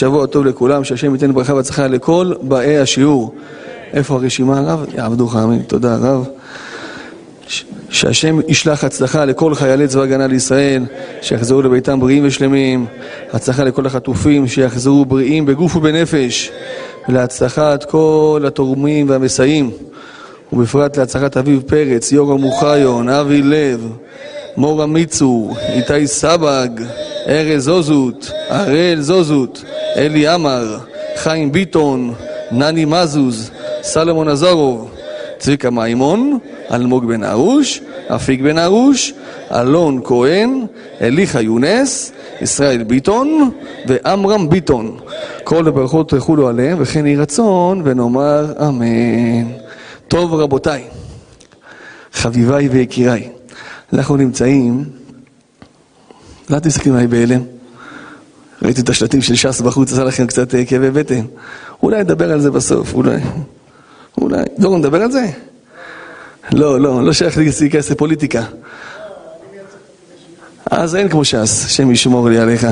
שבוע טוב לכולם, שהשם ייתן ברכה והצלחה לכל באי השיעור. איפה הרשימה הרב? יעבדוך אמן, תודה הרב. שהשם ישלח הצלחה לכל חיילי צבא הגנה לישראל, שיחזרו לביתם בריאים ושלמים, הצלחה לכל החטופים, שיחזרו בריאים בגוף ובנפש, ולהצלחת כל התורמים והמסייעים, ובפרט להצלחת אביב פרץ, יורם אוחיון, אבי לב, מורה מיצור, איתי סבג, ארז זוזות, הראל זוזות, אלי עמר, חיים ביטון, נני מזוז, סלומון עזרוב, צביקה מימון, אלמוג בן ארוש, אפיק בן ארוש, אלון כהן, אליחא יונס, ישראל ביטון ועמרם ביטון. כל הברכות יחולו עליהם, וכן יהי רצון, ונאמר אמן. טוב רבותיי, חביביי ויקיריי, אנחנו נמצאים, אל תסתכלים עליי בהלם. ראיתי את השלטים של ש"ס בחוץ, עשה לכם קצת אה, כאבי בטן. אולי נדבר על זה בסוף, אולי. אולי. דורון, נדבר על זה? לא, לא, לא שייך להיכנס לפוליטיקה. אז אין כמו ש"ס, השם ישמור לי עליך.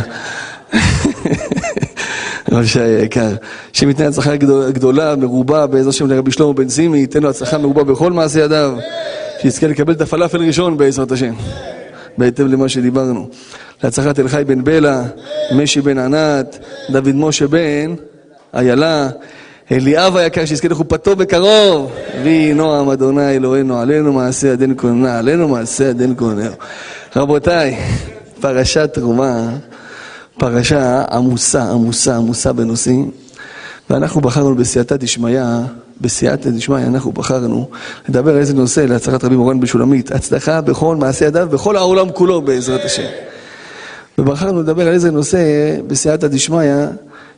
רב שי היקר, השם ייתן הצלחה גדולה, מרובה, בעזרת השם לרבי שלמה בן זימי, ייתן לו הצלחה מרובה בכל מעשי ידיו, שיזכה לקבל את הפלאפל ראשון בעזרת השם, בהתאם למה שדיברנו. להצלחת אלחי בן בלה, משי בן ענת, דוד משה בן איילה, אליאב היקר, שיזכה לחופתו בקרוב. ויהי נועם אדוני אלוהינו עלינו מעשה ידינו כוננה, עלינו מעשה ידינו כוננה. רבותיי, פרשת תרומה, פרשה עמוסה, עמוסה, עמוסה בנושאים, ואנחנו בחרנו בסייעתא דשמיא, בסייעתא דשמיא אנחנו בחרנו לדבר על איזה נושא להצלחת רבי מורן בשולמית, הצלחה בכל מעשה ידיו, בכל העולם כולו בעזרת השם. ובחרנו לדבר על איזה נושא בסייעתא דשמיא,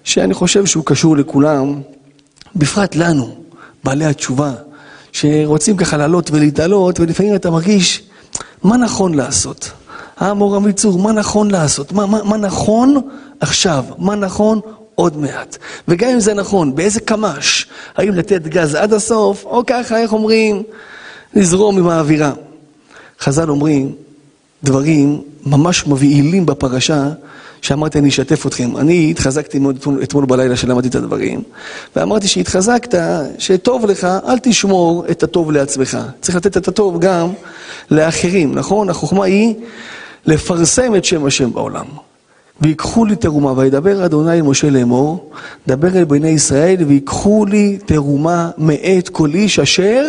שאני חושב שהוא קשור לכולם, בפרט לנו, בעלי התשובה, שרוצים ככה לעלות ולהתעלות, ולפעמים אתה מרגיש מה נכון לעשות. האמור המיצור, מה נכון לעשות? מה, מה, מה נכון עכשיו? מה נכון עוד מעט? וגם אם זה נכון, באיזה קמ"ש? האם לתת גז עד הסוף, או ככה, איך אומרים, לזרום עם האווירה. חז"ל אומרים דברים ממש מבהילים בפרשה, שאמרתי אני אשתף אתכם. אני התחזקתי מאוד אתמול, אתמול בלילה שלמדתי את הדברים, ואמרתי שהתחזקת, שטוב לך, אל תשמור את הטוב לעצמך. צריך לתת את הטוב גם לאחרים, נכון? החוכמה היא לפרסם את שם השם בעולם. ויקחו לי תרומה, וידבר אדוני אל משה לאמור, דבר אל בני ישראל, ויקחו לי תרומה מאת כל איש אשר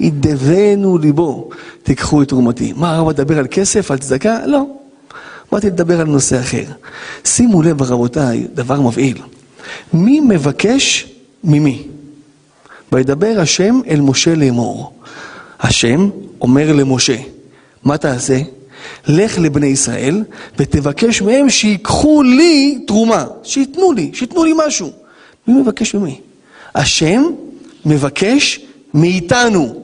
ידבנו ליבו, תיקחו את תרומתי. מה הרב מדבר על כסף, על צדקה? לא. באתי לדבר על נושא אחר. שימו לב, רבותיי, דבר מבהיל. מי מבקש ממי? וידבר השם אל משה לאמור. השם אומר למשה, מה תעשה? לך לבני ישראל ותבקש מהם שיקחו לי תרומה, שייתנו לי, שייתנו לי משהו. מי מבקש ממי? השם מבקש מאיתנו.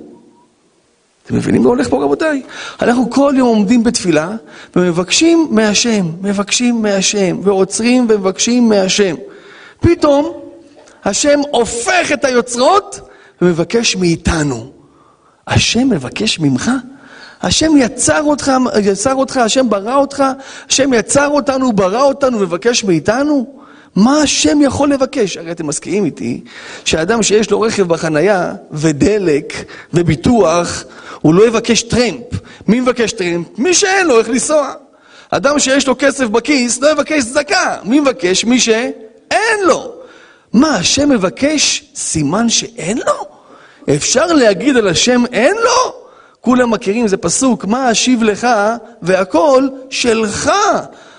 אתם מבינים מה הולך פה רבותיי? אנחנו כל יום עומדים בתפילה ומבקשים מהשם, מבקשים מהשם, ועוצרים ומבקשים מהשם. פתאום השם הופך את היוצרות ומבקש מאיתנו. השם מבקש ממך? השם יצר אותך, יצר אותך, השם ברא אותך, השם יצר אותנו, ברא אותנו, מבקש מאיתנו? מה השם יכול לבקש? הרי אתם מסכימים איתי שאדם שיש לו רכב בחנייה ודלק וביטוח, הוא לא יבקש טרמפ. מי מבקש טרמפ? מי שאין לו איך לנסוע. אדם שיש לו כסף בכיס לא יבקש צדקה. מי מבקש? מי שאין לו. מה, השם מבקש סימן שאין לו? אפשר להגיד על השם אין לו? כולם מכירים, זה פסוק, מה אשיב לך והכל שלך.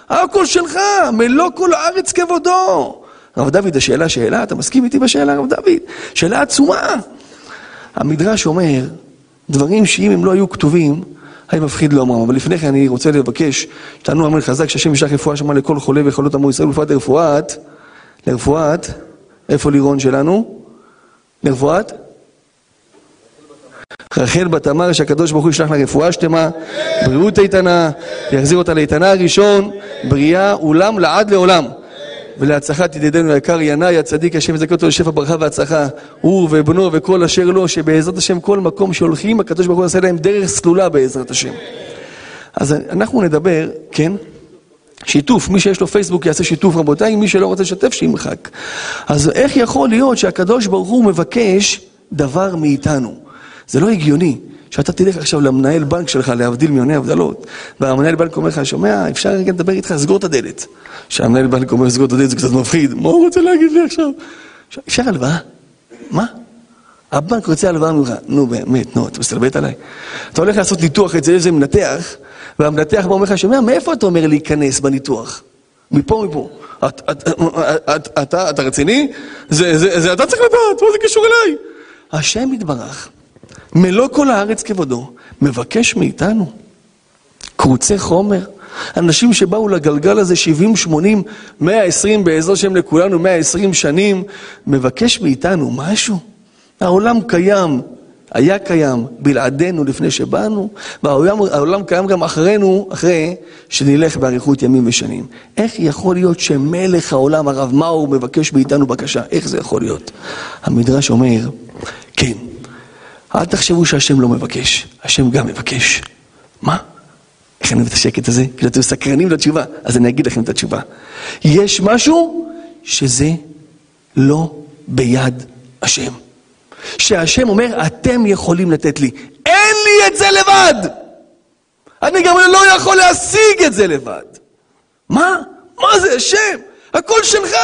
הכל שלך, מלוא כל הארץ כבודו. הרב דוד, השאלה שאלה, אתה מסכים איתי בשאלה, הרב דוד? שאלה עצומה. המדרש אומר, דברים שאם הם לא היו כתובים, היה מפחיד לאומרם. אבל לפני כן אני רוצה לבקש, שתענו אמן חזק, שהשם ישלח רפואה שמה לכל חולה וחולות עמו ישראל, ולפרט לרפואת, לרפואת, איפה לירון שלנו? לרפואת? רחל בת אמר שהקדוש ברוך הוא ישלח לה רפואה שלמה, בריאות איתנה, ויחזיר אותה לאיתנה הראשון, בריאה אולם לעד לעולם. ולהצלחת ידידנו היקר ינאי הצדיק, השם יזכה אותו לשפע ברכה והצלחה, הוא ובנו וכל אשר לו, שבעזרת השם כל מקום שהולכים, הקדוש ברוך הוא יעשה להם דרך סלולה בעזרת השם. אז אנחנו נדבר, כן? שיתוף, מי שיש לו פייסבוק יעשה שיתוף רבותיי, מי שלא רוצה לשתף שימחק. אז איך יכול להיות שהקדוש ברוך הוא מבקש דבר מאיתנו? זה לא הגיוני. שאתה תלך עכשיו למנהל בנק שלך, להבדיל מיוני הבדלות, והמנהל בנק אומר לך, שומע, אפשר רגע לדבר איתך, סגור את הדלת. כשהמנהל בנק אומר סגור את הדלת זה קצת מפחיד, מה הוא רוצה להגיד לי עכשיו? אפשר הלוואה? מה? הבנק רוצה הלוואה ממך. נו באמת, נו, אתה מסתלבט עליי? אתה הולך לעשות ניתוח אצל איזה מנתח, והמנתח בא אומר לך, שומע, מאיפה אתה אומר להיכנס בניתוח? מפה, מפה. אתה רציני? זה אתה צריך לדעת, מה זה קשור אליי? השם יתברך, מלוא כל הארץ כבודו, מבקש מאיתנו קרוצי חומר. אנשים שבאו לגלגל הזה 70, 80, 120, באזור שהם לכולנו 120 שנים, מבקש מאיתנו משהו. העולם קיים, היה קיים בלעדינו לפני שבאנו, והעולם קיים גם אחרינו, אחרי שנלך באריכות ימים ושנים. איך יכול להיות שמלך העולם, הרב מאור, מבקש מאיתנו בקשה? איך זה יכול להיות? המדרש אומר, כן, אל תחשבו שהשם לא מבקש, השם גם מבקש. מה? איך אני אוהב את השקט הזה? כאילו אתם סקרנים לתשובה, אז אני אגיד לכם את התשובה. יש משהו שזה לא ביד השם. שהשם אומר, אתם יכולים לתת לי. אין לי את זה לבד! אני גם לא יכול להשיג את זה לבד. מה? מה זה השם? הכל שלך!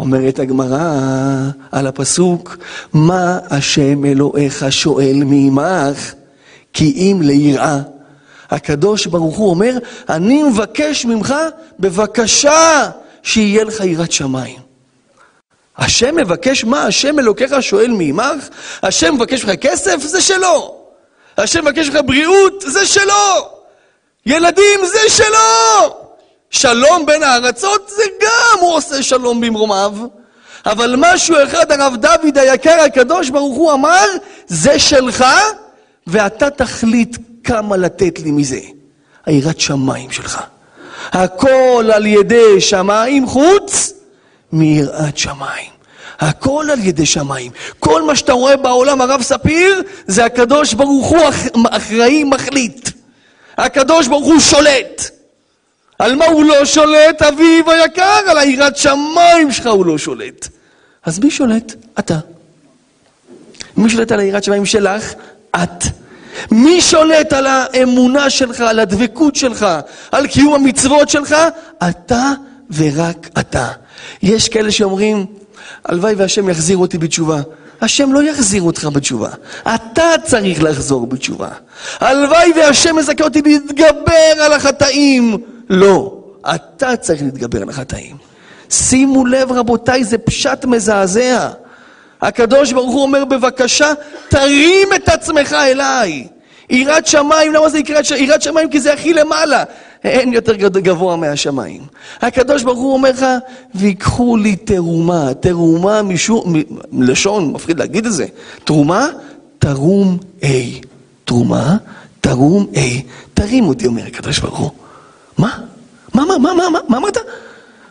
אומרת הגמרא על הפסוק, מה השם אלוהיך שואל מעמך? כי אם ליראה. הקדוש ברוך הוא אומר, אני מבקש ממך, בבקשה, שיהיה לך יראת שמיים. השם מבקש מה? השם אלוקיך שואל מעמך? השם מבקש ממך כסף? זה שלו. השם מבקש ממך בריאות? זה שלו. ילדים? זה שלו. שלום בין הארצות זה גם הוא עושה שלום במרומיו. אבל משהו אחד הרב דוד היקר הקדוש ברוך הוא אמר, זה שלך, ואתה תחליט כמה לתת לי מזה. היראת שמיים שלך. הכל על ידי שמיים חוץ מיראת שמיים. הכל על ידי שמיים. כל מה שאתה רואה בעולם, הרב ספיר, זה הקדוש ברוך הוא אחראי מחליט. הקדוש ברוך הוא שולט. על מה הוא לא שולט, אביב היקר? על היראת שמיים שלך הוא לא שולט. אז מי שולט? אתה. מי שולט על היראת שמיים שלך? את. מי שולט על האמונה שלך, על הדבקות שלך, על קיום המצוות שלך? אתה ורק אתה. יש כאלה שאומרים, הלוואי והשם יחזיר אותי בתשובה. השם לא יחזיר אותך בתשובה. אתה צריך לחזור בתשובה. הלוואי והשם מזכה אותי להתגבר על החטאים. לא, אתה צריך להתגבר על החטאים. שימו לב רבותיי, זה פשט מזעזע. הקדוש ברוך הוא אומר בבקשה, תרים את עצמך אליי. יראת שמיים, למה זה יקרא יראת שמיים? כי זה הכי למעלה. אין יותר גבוה מהשמיים. הקדוש ברוך הוא אומר לך, ויקחו לי תרומה. תרומה משום, לשון, מפחיד להגיד את זה. תרומה, תרום A. תרומה, תרום A. תרים אותי, אומר הקדוש ברוך הוא. מה? מה, מה, מה, מה, מה, מה אמרת?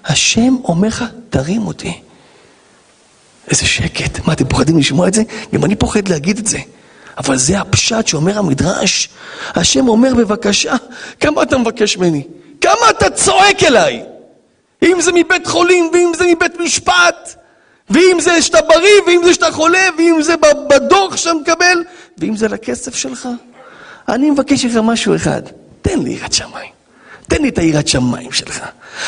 השם אומר לך, תרים אותי. איזה שקט. מה, אתם פוחדים לשמוע את זה? גם אני פוחד להגיד את זה. אבל זה הפשט שאומר המדרש. השם אומר, בבקשה, כמה אתה מבקש ממני? כמה אתה צועק אליי? אם זה מבית חולים, ואם זה מבית משפט, ואם זה שאתה בריא, ואם זה שאתה חולה, ואם זה בדוח שאתה מקבל, ואם זה לכסף שלך. אני מבקש לך משהו אחד, תן לי יראת שמיים. תן לי את היראת שמיים שלך.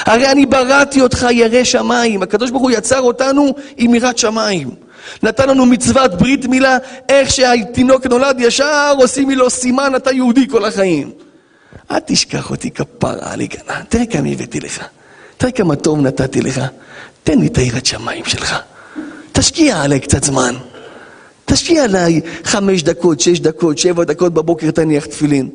הרי אני בראתי אותך ירא שמיים. הקדוש ברוך הוא יצר אותנו עם יראת שמיים. נתן לנו מצוות ברית מילה, איך שהתינוק נולד ישר, עושים לו סימן, אתה יהודי כל החיים. אל תשכח אותי כפרה עלי גנה, תראה כמה הבאתי לך. תראה כמה טוב נתתי לך. תן לי את היראת שמיים שלך. תשקיע עליי קצת זמן. תשקיע עליי חמש דקות, שש דקות, שבע דקות בבוקר תניח תפילין.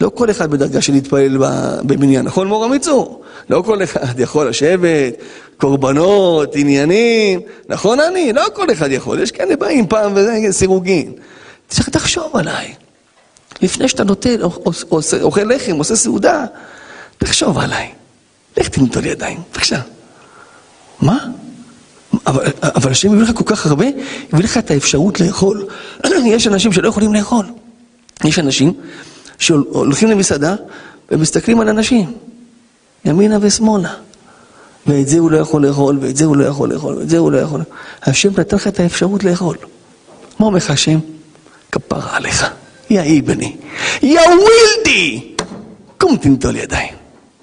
לא כל אחד בדרגה של להתפלל במניין, נכון מור אמיצור? לא כל אחד יכול לשבת, קורבנות, עניינים, נכון אני? לא כל אחד יכול, יש כאלה באים פעם וזה סירוגין. צריך לחשוב עליי. לפני שאתה נותן, אוכל לחם, עושה סעודה, תחשוב עליי. לך תנטול ידיים, בבקשה. מה? אבל, אבל השם יביא לך כל כך הרבה, יביא לך את האפשרות לאכול. יש אנשים שלא יכולים לאכול. יש אנשים שהולכים למסעדה ומסתכלים על אנשים. ימינה ושמאלה. ואת זה הוא לא יכול לאכול, ואת זה הוא לא יכול לאכול, ואת זה הוא לא יכול... השם נתן לך את האפשרות לאכול. מה אומר לך השם? כפרה עליך, יא איבני, יא ווילדי! קום תנטול ידיים,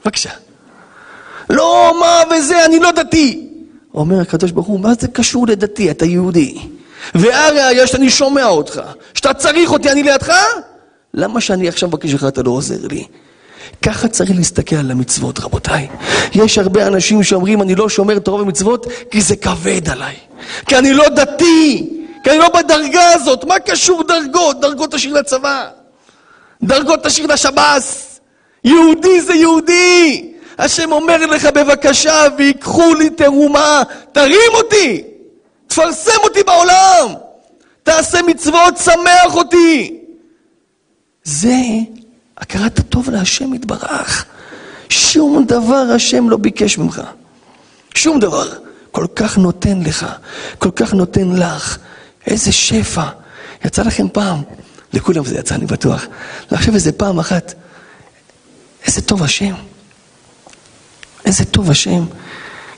בבקשה. לא, מה וזה, אני לא דתי. אומר הקדוש ברוך הוא, מה זה קשור לדתי? אתה יהודי. והראיה שאני שומע אותך, שאתה צריך אותי, אני לידך? למה שאני עכשיו מבקש לך, אתה לא עוזר לי? ככה צריך להסתכל על המצוות, רבותיי. יש הרבה אנשים שאומרים, אני לא שומר תורה ומצוות כי זה כבד עליי. כי אני לא דתי, כי אני לא בדרגה הזאת. מה קשור דרגות? דרגות תשאיר לצבא. דרגות תשאיר לשב"ס. יהודי זה יהודי. השם אומר לך, בבקשה, ויקחו לי תרומה, תרים אותי, תפרסם אותי בעולם, תעשה מצוות, שמח אותי. זה הכרת הטוב להשם יתברך. שום דבר השם לא ביקש ממך. שום דבר. כל כך נותן לך, כל כך נותן לך. איזה שפע. יצא לכם פעם, לכולם זה יצא, אני בטוח, לחשוב איזה פעם אחת, איזה טוב השם. איזה טוב השם.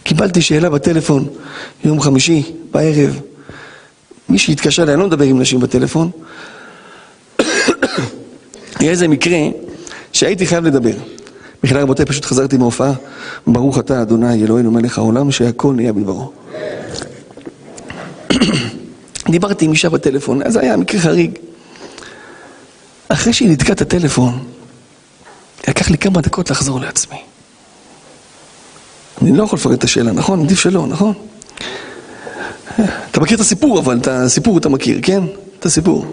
קיבלתי שאלה בטלפון יום חמישי בערב. מישהי התקשר אליי, אני לא מדבר עם נשים בטלפון. היה איזה מקרה שהייתי חייב לדבר. בכלל רבותיי, פשוט חזרתי מהופעה. ברוך אתה, אדוני, אלוהינו מלך העולם, שהכל נהיה בדברו. דיברתי עם אישה בטלפון, אז היה מקרה חריג. אחרי שהיא נתקעה את הטלפון, לקח לי כמה דקות לחזור לעצמי. אני לא יכול לפרט את השאלה, נכון? עדיף שלא, נכון? אתה מכיר את הסיפור, אבל את הסיפור אתה מכיר, כן? את הסיפור.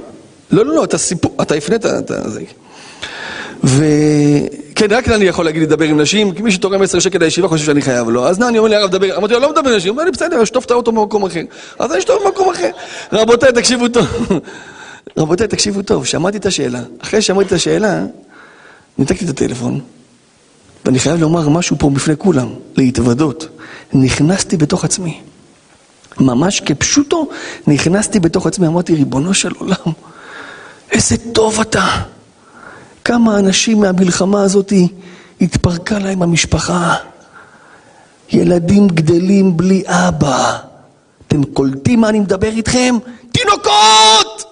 לא, לא, לא, את הסיפור, אתה הפנית את זה. וכן, רק אני יכול להגיד לדבר עם נשים, כי מי שתורם עשר שקל לישיבה חושב שאני חייב לו. אז נעני אומר לי, הרב, דבר. אמרתי לו, לא מדבר עם נשים. הוא אומר לי, בסדר, אשטוף את האוטו במקום אחר. אז אני אשטוף במקום אחר. רבותיי, תקשיבו טוב. רבותיי, תקשיבו טוב, שמעתי את השאלה. אחרי ששמעתי את השאלה, ניתקתי את הטלפון, ואני חייב לומר משהו פה בפני כולם, להתוודות. נכנסתי בתוך עצמי. ממש כפשוטו, נכנסתי בתוך עצמי, אמרתי, ריבונו של עולם, איזה טוב אתה. כמה אנשים מהמלחמה הזאת התפרקה להם המשפחה. ילדים גדלים בלי אבא. אתם קולטים מה אני מדבר איתכם? תינוקות!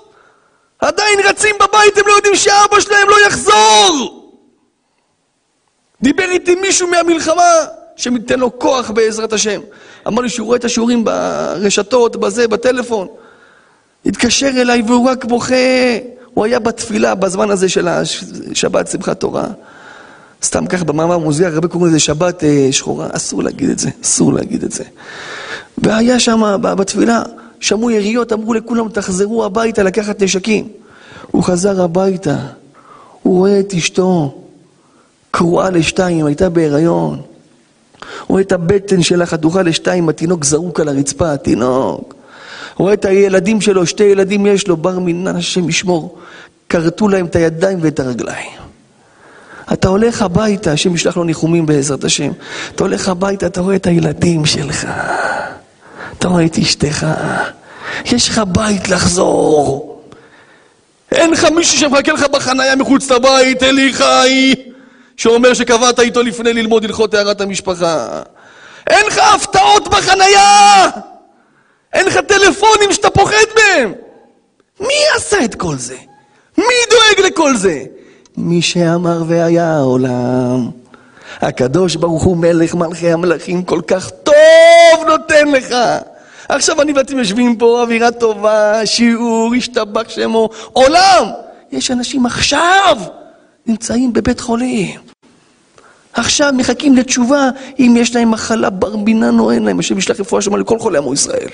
עדיין רצים בבית, הם לא יודעים שאבא שלהם לא יחזור! דיבר איתי מישהו מהמלחמה שמתן לו כוח בעזרת השם. אמר לי שהוא רואה את השיעורים ברשתות, בזה, בטלפון. התקשר אליי והוא רק בוכה. הוא היה בתפילה בזמן הזה של השבת שמחת תורה. סתם ככה במאמר מוזיאר, הרבה קוראים לזה שבת אה, שחורה, אסור להגיד את זה, אסור להגיד את זה. והיה שם בתפילה, שמעו יריות, אמרו לכולם, תחזרו הביתה לקחת נשקים. הוא חזר הביתה, הוא רואה את אשתו, קרועה לשתיים, הייתה בהיריון. הוא רואה את הבטן שלה חתוכה לשתיים, התינוק זרוק על הרצפה, התינוק. רואה את הילדים שלו, שתי ילדים יש לו, בר מינן השם ישמור. כרתו להם את הידיים ואת הרגליים. אתה הולך הביתה, השם ישלח לו ניחומים בעזרת השם. אתה הולך הביתה, אתה רואה את הילדים שלך. אתה רואה את אשתך. יש לך בית לחזור. אין לך מישהו שמחכה לך בחנייה מחוץ לבית, אלי חי, שאומר שקבעת איתו לפני ללמוד הלכות טהרת המשפחה. אין לך הפתעות בחנייה! אין לך טלפונים שאתה פוחד מהם! מי עשה את כל זה? מי דואג לכל זה? מי שאמר והיה העולם. הקדוש ברוך הוא מלך מלכי המלכים כל כך טוב נותן לך. עכשיו אני ואתם יושבים פה, אווירה טובה, שיעור, השתבח שמו, עולם! יש אנשים עכשיו נמצאים בבית חולים. עכשיו מחכים לתשובה אם יש להם מחלה בר בינן או אין להם, השם ישלח רפואה שלמה לכל חולי עמו ישראל.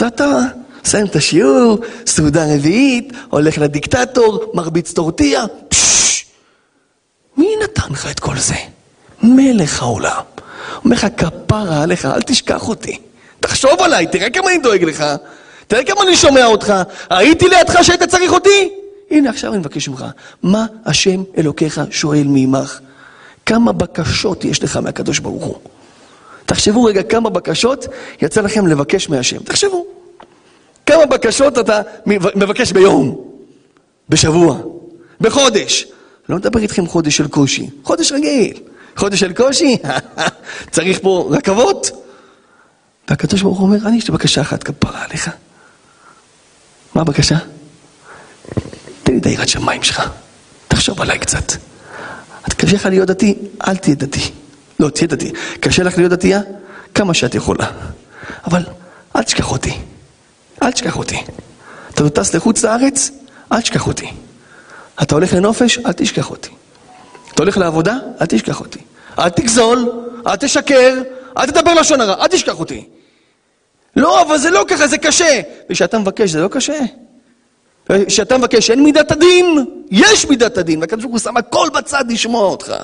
ואתה מסיים את השיעור, סעודה רביעית, הולך לדיקטטור, מרביץ טורטיה. מי נתן לך את כל זה? מלך העולם. אומר לך, כפרה עליך, אל תשכח אותי. תחשוב עליי, תראה כמה אני דואג לך, תראה כמה אני שומע אותך. הייתי לידך שהיית צריך אותי? הנה, עכשיו אני מבקש ממך, מה השם אלוקיך שואל מעמך? כמה בקשות יש לך מהקדוש ברוך הוא. תחשבו רגע כמה בקשות יצא לכם לבקש מהשם. תחשבו. כמה בקשות אתה מבקש ביום, בשבוע, בחודש. לא מדבר איתכם חודש של קושי, חודש רגיל. חודש של קושי? צריך פה רכבות? והקדוש ברוך הוא אומר, אני יש לי בקשה אחת כפרה עליך. מה הבקשה? תן לי את היראת שמיים שלך, תחשוב עליי קצת. קשה לך להיות דתי? אל תהיה דתי. לא, תהיה דתי. קשה לך להיות דתייה? כמה שאת יכולה. אבל אל תשכח אותי. אל תשכח אותי. אתה טס לחוץ לארץ? אל תשכח אותי. אתה הולך לנופש? אל תשכח אותי. אתה הולך לעבודה? אל תשכח אותי. אל תגזול, אל תשקר, אל תדבר לשון הרע, אל תשכח אותי. לא, אבל זה לא ככה, זה קשה. וכשאתה מבקש, זה לא קשה? כשאתה מבקש, אין מידת הדין? יש מידת הדין, והקדוש ברוך הוא שם הכל בצד לשמוע אותך.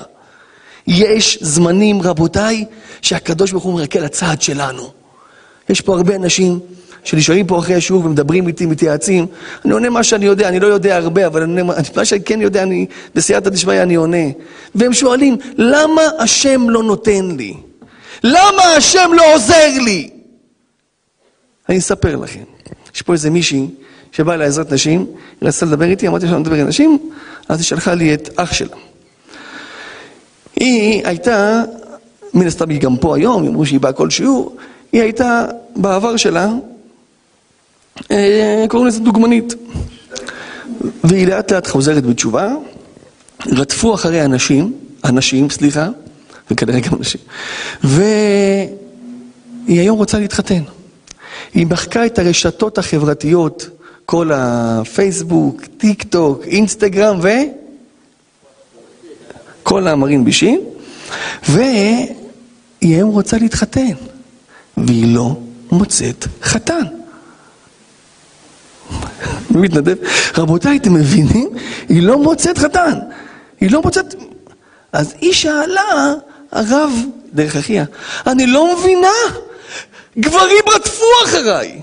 יש זמנים, רבותיי, שהקדוש ברוך הוא מרקה לצד שלנו. יש פה הרבה אנשים שנשארים פה אחרי השיעור ומדברים איתי, מתייעצים. אני עונה מה שאני יודע, אני לא יודע הרבה, אבל אני עונה, מה שאני כן יודע, אני, בסייעתא דשמיא אני עונה. והם שואלים, למה השם לא נותן לי? למה השם לא עוזר לי? אני אספר לכם. יש פה איזה מישהי שבאה לעזרת נשים, היא רצתה לדבר איתי, אמרתי שאני מדבר עם נשים, אז היא שלחה לי את אח שלה. היא הייתה, מן הסתם היא גם פה היום, אמרו שהיא באה כל שיעור, היא הייתה בעבר שלה, אה, קוראים לזה דוגמנית. והיא לאט לאט חוזרת בתשובה, רדפו אחרי אנשים, אנשים, סליחה, וכנראה גם אנשים, והיא היום רוצה להתחתן. היא מחקה את הרשתות החברתיות, כל הפייסבוק, טיק טוק, אינסטגרם ו... כל המרין בישים, והיא היום רוצה להתחתן, והיא לא מוצאת חתן. מתנדב? רבותיי, אתם מבינים? היא לא מוצאת חתן. היא לא מוצאת... אז היא שאלה, הרב, דרך אחיה, אני לא מבינה, גברים רדפו אחריי,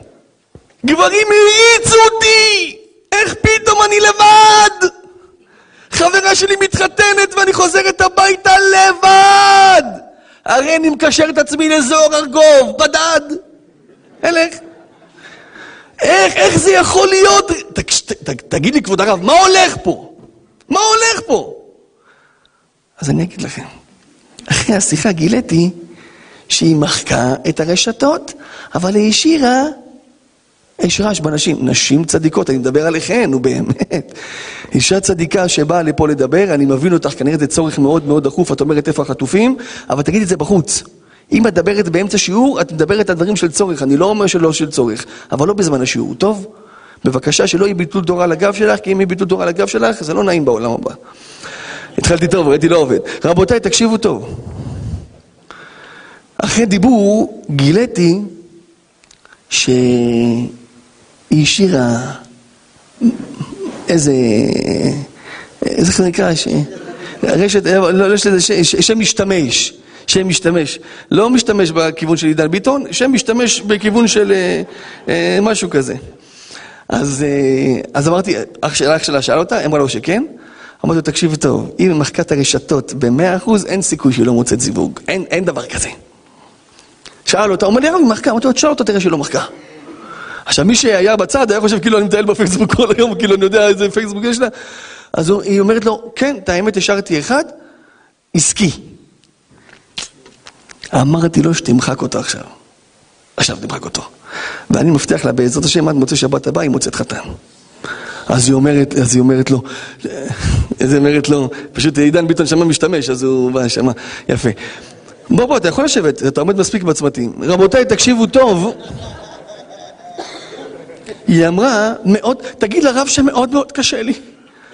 גברים הריצו אותי, איך פתאום אני לבד? חברה שלי מתחתנת ואני חוזרת הביתה לבד! הרי אני מקשר את עצמי לזוהר ארגוב, בדד! אלך. איך, איך זה יכול להיות? ת, ת, תגיד לי, כבוד הרב, מה הולך פה? מה הולך פה? אז אני אגיד לכם. אחרי השיחה גיליתי שהיא מחקה את הרשתות, אבל היא השאירה יש רעש בנשים, נשים צדיקות, אני מדבר עליכן, נו באמת. אישה צדיקה שבאה לפה לדבר, אני מבין אותך, כנראה זה צורך מאוד מאוד דחוף, את אומרת איפה החטופים, אבל תגידי את זה בחוץ. אם את מדברת באמצע שיעור, את מדברת על דברים של צורך, אני לא אומר שלא של צורך, אבל לא בזמן השיעור, טוב? בבקשה שלא יהיה ביטול תורה על הגב שלך, כי אם יהיה ביטול תורה על הגב שלך, זה לא נעים בעולם הבא. התחלתי טוב, ראיתי לא עובד. רבותיי, תקשיבו טוב. אחרי דיבור גיליתי ש... היא השאירה איזה, איך זה נקרא? ש... רשת, לא, לא, יש לזה שם משתמש, שם משתמש. לא משתמש בכיוון של עידן ביטון, שם משתמש בכיוון של אה, אה, משהו כזה. אז, אה, אז אמרתי, אח שלה, אח שלה שאל אותה, אמרה לו שכן. אמרתי לו, תקשיב טוב, אם היא מחקה את הרשתות ב-100%, אין סיכוי שהיא לא מוצאת זיווג. אין, אין דבר כזה. שאל אותה, אומר לי, הרב, היא מחקה. אמרתי לו, תשאל אותה, תראה שהיא לא מחקה. עכשיו, מי שהיה בצד היה חושב כאילו אני מטייל בפייסבוק כל היום, כאילו אני יודע איזה פייסבוק יש לה. אז היא אומרת לו, כן, את האמת השארתי אחד, עסקי. אמרתי לו שתמחק אותו עכשיו. עכשיו תמחק אותו. ואני מבטיח לה, בעזרת השם, עד מוצאי שבת הבא, היא מוצאת חתן. אז היא אומרת, אז היא אומרת לו, אז היא אומרת לו, פשוט עידן ביטון שמה משתמש, אז הוא בא שמה, יפה. בוא בוא, אתה יכול לשבת, אתה עומד מספיק בצמתים. רבותיי, תקשיבו טוב. היא אמרה, מאוד, תגיד לרב שמאוד מאוד קשה לי.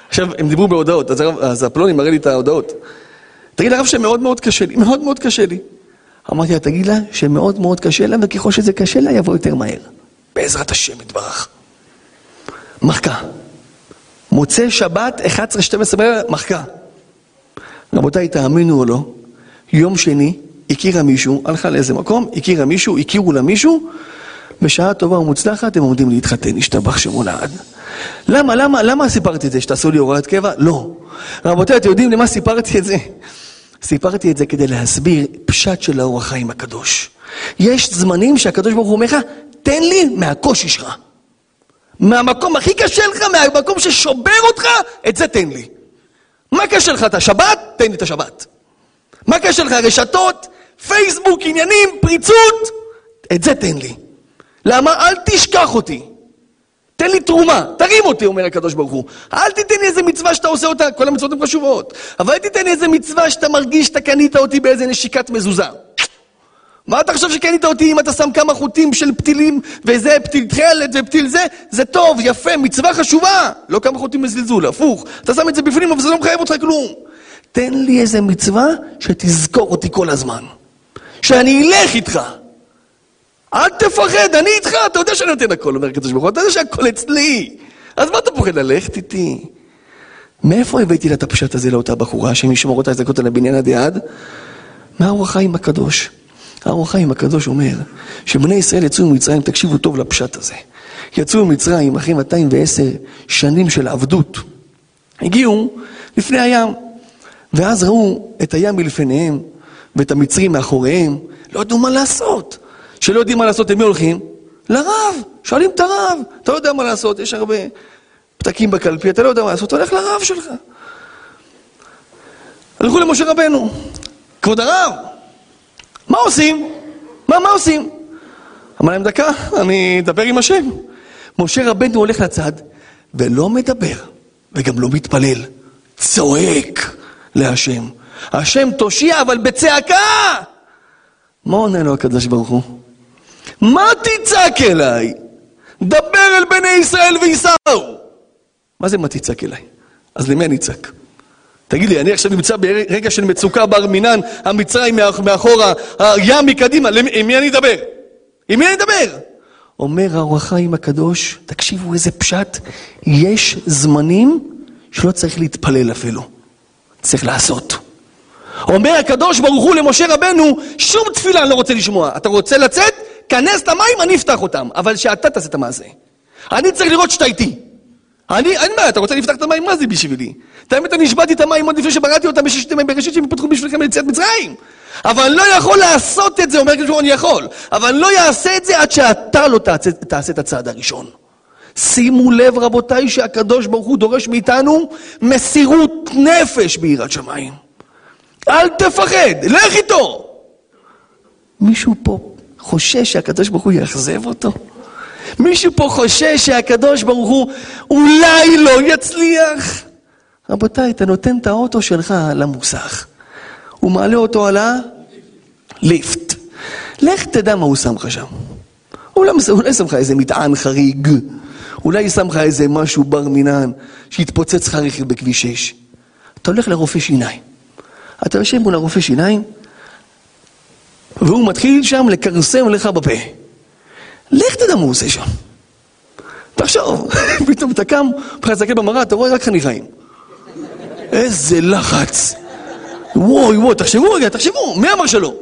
עכשיו, הם דיברו בהודעות, אז, הרב, אז הפלוני מראה לי את ההודעות. תגיד לרב שמאוד מאוד קשה לי, מאוד מאוד קשה לי. אמרתי לה, תגיד לה שמאוד מאוד קשה לה, וככל שזה קשה לה, יבוא יותר מהר. בעזרת השם יתברך. מחקה. מוצא שבת, 11-12 בערב, מחקה. רבותיי, תאמינו או לא, יום שני, הכירה מישהו, הלכה לאיזה מקום, הכירה מישהו, הכירו לה מישהו, בשעה טובה ומוצלחת הם עומדים להתחתן, השתבח שמו לעד. למה, למה, למה סיפרתי את זה? שתעשו לי הוראת קבע? לא. רבותיי, אתם יודעים למה סיפרתי את זה? סיפרתי את זה כדי להסביר פשט של האור החיים הקדוש. יש זמנים שהקדוש ברוך הוא אומר לך, תן לי מהקושי שלך. מהמקום הכי קשה לך, מהמקום ששובר אותך, את זה תן לי. מה קשה לך? את השבת? תן לי את השבת. מה הקשר לך? רשתות, פייסבוק, עניינים, פריצות? את זה תן לי. למה? אל תשכח אותי. תן לי תרומה, תרים אותי, אומר הקדוש ברוך הוא. אל תיתן לי איזה מצווה שאתה עושה אותה, כל המצוות הן חשובות. אבל אל תיתן לי איזה מצווה שאתה מרגיש שאתה קנית אותי באיזה נשיקת מזוזה. מה אתה חושב שקנית אותי אם אתה שם כמה חוטים של פתילים, וזה פתיל תכלת ופתיל זה? זה טוב, יפה, מצווה חשובה. לא כמה חוטים בזלזול, הפוך. אתה שם את זה בפנים, אבל זה לא מחייב אותך כלום. תן לי איזה מצווה שתזכור אותי כל הזמן. שאני אלך איתך. אל תפחד, אני איתך, אתה יודע שאני נותן הכל, אומר הקדוש ברוך הוא, אתה יודע שהכל אצלי. אז מה אתה פוחד ללכת איתי? מאיפה הבאתי לה את הפשט הזה לאותה בחורה, השם ישמור אותה, יזכות על הבניין עד יעד? מהאור החיים הקדוש. האור החיים הקדוש אומר שבני ישראל יצאו ממצרים, תקשיבו טוב לפשט הזה. יצאו ממצרים אחרי 210 שנים של עבדות. הגיעו לפני הים, ואז ראו את הים מלפניהם ואת המצרים מאחוריהם, לא ידעו מה לעשות. שלא יודעים מה לעשות, למי הולכים? לרב. שואלים את הרב, אתה לא יודע מה לעשות, יש הרבה פתקים בקלפי, אתה לא יודע מה לעשות, אתה הולך לרב שלך. הלכו למשה רבנו, כבוד הרב, מה עושים? מה, מה עושים? אמר להם, דקה, אני אדבר עם השם. משה רבנו הולך לצד, ולא מדבר, וגם לא מתפלל, צועק להשם. השם תושיע, אבל בצעקה! מה עונה לו הקדוש ברוך הוא? מה תצעק אליי? דבר אל בני ישראל וייסעו. מה זה מה תצעק אליי? אז למי אני אצעק? תגיד לי, אני עכשיו נמצא ברגע של מצוקה בר מינן, המצרים מאחורה, הים מקדימה, עם מי אני אדבר? עם מי אני אדבר? אומר האור החיים הקדוש, תקשיבו איזה פשט, יש זמנים שלא צריך להתפלל אפילו, צריך לעשות. אומר הקדוש ברוך הוא למשה רבנו, שום תפילה אני לא רוצה לשמוע. אתה רוצה לצאת? כנס למים, אני אפתח אותם. אבל שאתה תעשה את המעשה. אני צריך לראות שאתה איתי. אני, אין בעיה, אתה רוצה לפתח את המים, מה זה בשבילי? את האמת, אני השבעתי את המים עוד לפני שבראתי אותם בששת ימים בראשית שהם יפתחו בשבילכם ליציאת מצרים. אבל אני לא יכול לעשות את זה, אומר כאילו אני יכול. אבל אני לא אעשה את זה עד שאתה לא תעשה, תעשה את הצעד הראשון. שימו לב, רבותיי, שהקדוש ברוך הוא דורש מאיתנו מסירות נפש ביראת שמיים. אל תפחד, לך איתו. מישהו פה חושש שהקדוש ברוך הוא יאכזב אותו? מישהו פה חושש שהקדוש ברוך הוא אולי לא יצליח? רבותיי, אתה נותן את האוטו שלך למוסך. הוא מעלה אותו על הליפט. לך תדע מה הוא שם לך שם. אולי, אולי שם לך איזה מטען חריג. אולי שם לך איזה משהו בר מינן, שהתפוצץ לך רכב בכביש 6. אתה הולך לרופא שיניים. אתה יושב מול הרופא שיניים, והוא מתחיל שם לכרסם לך בפה. לך תדע מה הוא עושה שם. תחשוב, פתאום אתה קם, אתה מסתכל במראה, אתה רואה רק חניכיים. איזה לחץ. וואי וואי, תחשבו רגע, תחשבו, מי אמר שלא?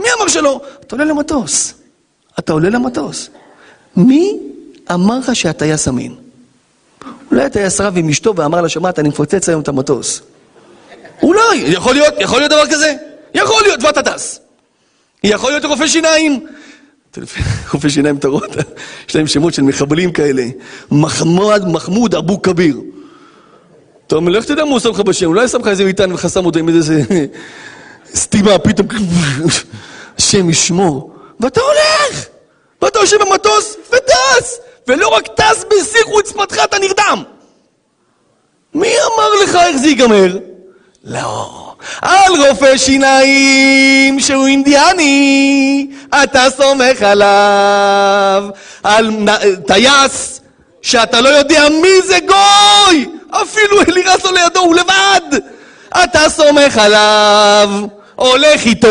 מי אמר שלא? אתה עולה למטוס. אתה עולה למטוס. מי אמר לך שהטייס אמין? אולי הטייס רב עם אשתו ואמר לה, שמעת, אני מפוצץ היום את המטוס. אולי, יכול להיות, יכול להיות דבר כזה? יכול להיות, ואתה טס. יכול להיות רופא שיניים. רופא שיניים, אתה רואה, יש להם שמות של מחבלים כאלה. מחמוד, מחמוד אבו כביר. אתה אומר, לך תדע מה הוא שם לך בשם, אולי שם לך איזה מטען וחסם אותו עם איזה סתימה, פתאום, השם ישמור. ואתה הולך! ואתה יושב במטוס וטס! ולא רק טס בשיא חוצפתך, אתה נרדם! מי אמר לך איך זה ייגמר? לא. על רופא שיניים שהוא אינדיאני, אתה סומך עליו. על טייס שאתה לא יודע מי זה גוי! אפילו אלירז לא לידו, הוא לבד! אתה סומך עליו, הולך איתו,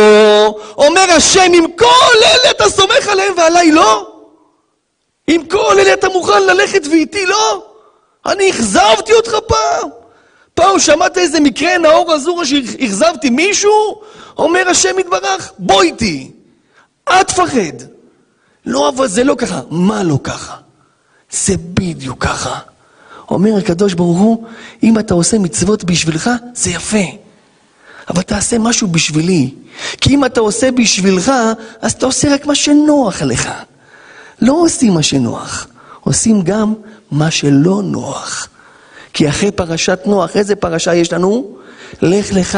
אומר השם, עם כל אלה אתה סומך עליהם ועליי לא? עם כל אלה אתה מוכן ללכת ואיתי לא? אני אכזבתי אותך פעם. פעם שמעת איזה מקרה נאור אזורה שאכזבתי מישהו? אומר השם יתברך, בוא איתי. אל תפחד. לא, אבל זה לא ככה. מה לא ככה? זה בדיוק ככה. אומר הקדוש ברוך הוא, אם אתה עושה מצוות בשבילך, זה יפה. אבל תעשה משהו בשבילי. כי אם אתה עושה בשבילך, אז אתה עושה רק מה שנוח לך. לא עושים מה שנוח, עושים גם מה שלא נוח. כי אחרי פרשת נוח, איזה פרשה יש לנו? לך לך.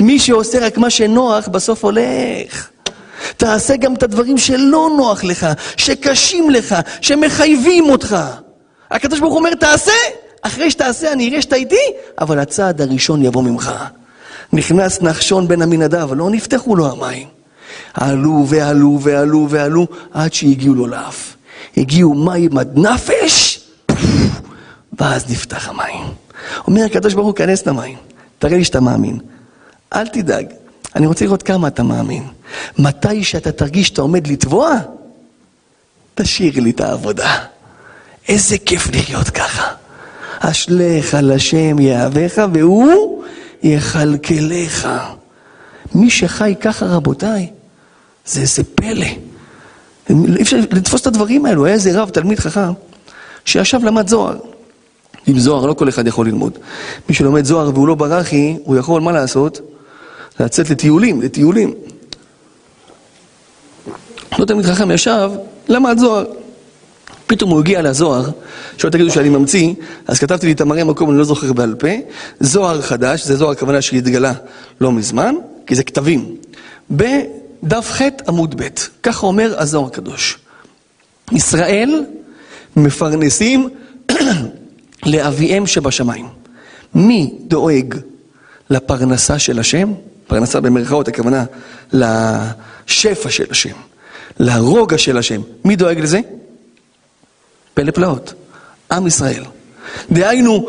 מי שעושה רק מה שנוח, בסוף הולך. תעשה גם את הדברים שלא נוח לך, שקשים לך, שמחייבים אותך. הקדוש ברוך הוא אומר, תעשה, אחרי שתעשה אני אראה שאתה איתי, אבל הצעד הראשון יבוא ממך. נכנס נחשון בן עמינדב, לא נפתחו לו המים. עלו ועלו ועלו ועלו, עד שהגיעו לו לאף. הגיעו מים עד נפש, ואז נפתח המים. אומר הקדוש ברוך הוא, כנס למים, תראה לי שאתה מאמין. אל תדאג, אני רוצה לראות כמה אתה מאמין. מתי שאתה תרגיש שאתה עומד לטבוע, תשאיר לי את העבודה. איזה כיף לחיות ככה. אשליך לשם יהבך והוא יכלכלך. מי שחי ככה, רבותיי, זה איזה פלא. אי אפשר לתפוס את הדברים האלו. היה איזה רב, תלמיד חכם, שישב למד זוהר. עם זוהר לא כל אחד יכול ללמוד. מי שלומד זוהר והוא לא ברחי, הוא יכול, מה לעשות? לצאת לטיולים, לטיולים. לא תלמיד חכם ישב, למד זוהר. פתאום הוא הגיע לזוהר, שלא תגידו שאני ממציא, אז כתבתי לי את המראה מקום, אני לא זוכר בעל פה, זוהר חדש, זה זוהר הכוונה שהתגלה לא מזמן, כי זה כתבים. בדף ח' עמוד ב', ככה אומר הזוהר הקדוש. ישראל מפרנסים לאביהם שבשמיים. מי דואג לפרנסה של השם? פרנסה במרכאות, הכוונה לשפע של השם, לרוגע של השם. מי דואג לזה? פלא פלאות, עם ישראל. דהיינו,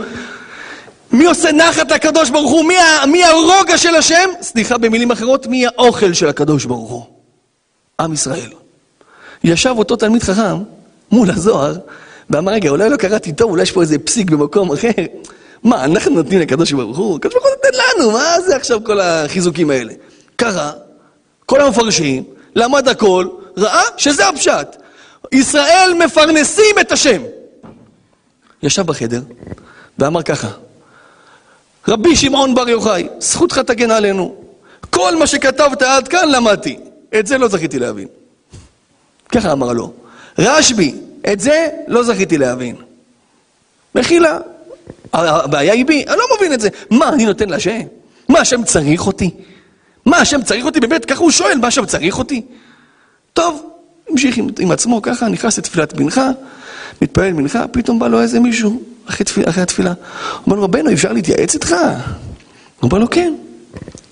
מי עושה נחת לקדוש ברוך הוא? מי, מי הרוגע של השם? סליחה, במילים אחרות, מי האוכל של הקדוש ברוך הוא? עם ישראל. ישב אותו תלמיד חכם מול הזוהר, ואמר, רגע, אולי לא קראתי טוב, אולי יש פה איזה פסיק במקום אחר. מה, אנחנו נותנים לקדוש ברוך הוא? הקדוש ברוך הוא נותן לנו, מה זה עכשיו כל החיזוקים האלה? קרא, כל המפרשים, למד הכל, ראה שזה הפשט. ישראל מפרנסים את השם. ישב בחדר ואמר ככה, רבי שמעון בר יוחאי, זכותך תגן עלינו. כל מה שכתבת עד כאן למדתי, את זה לא זכיתי להבין. ככה אמר לו. רשב"י, את זה לא זכיתי להבין. מחילה, הבעיה היא בי, אני לא מבין את זה. מה, אני נותן להשם? מה, השם צריך אותי? מה, השם צריך אותי? באמת, ככה הוא שואל, מה, השם צריך אותי? טוב, המשיך עם, עם עצמו ככה, נכנס לתפילת מנחה, מתפלל מנחה, פתאום בא לו איזה מישהו אחרי, תפיל, אחרי התפילה. אומר לו, רבנו, אפשר להתייעץ איתך? הוא אומר לו, כן.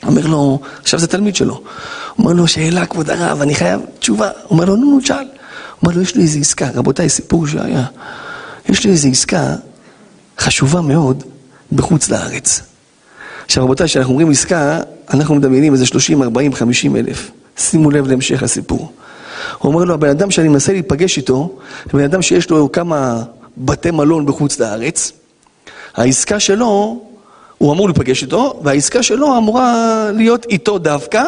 אומר לו, עכשיו זה תלמיד שלו. אומר לו, שאלה, כבוד הרב, אני חייב תשובה. אומר לו, נו, נו, שאל. אומר לו, יש לי איזו עסקה, רבותיי, סיפור שהיה. יש לי איזו עסקה חשובה מאוד בחוץ לארץ. עכשיו, רבותיי, כשאנחנו אומרים עסקה, אנחנו מדמיינים איזה 30, 40, 50 אלף. שימו לב להמשך הסיפור. הוא אומר לו, הבן אדם שאני מנסה להיפגש איתו, זה בן אדם שיש לו כמה בתי מלון בחוץ לארץ, העסקה שלו, הוא אמור להיפגש איתו, והעסקה שלו אמורה להיות איתו דווקא,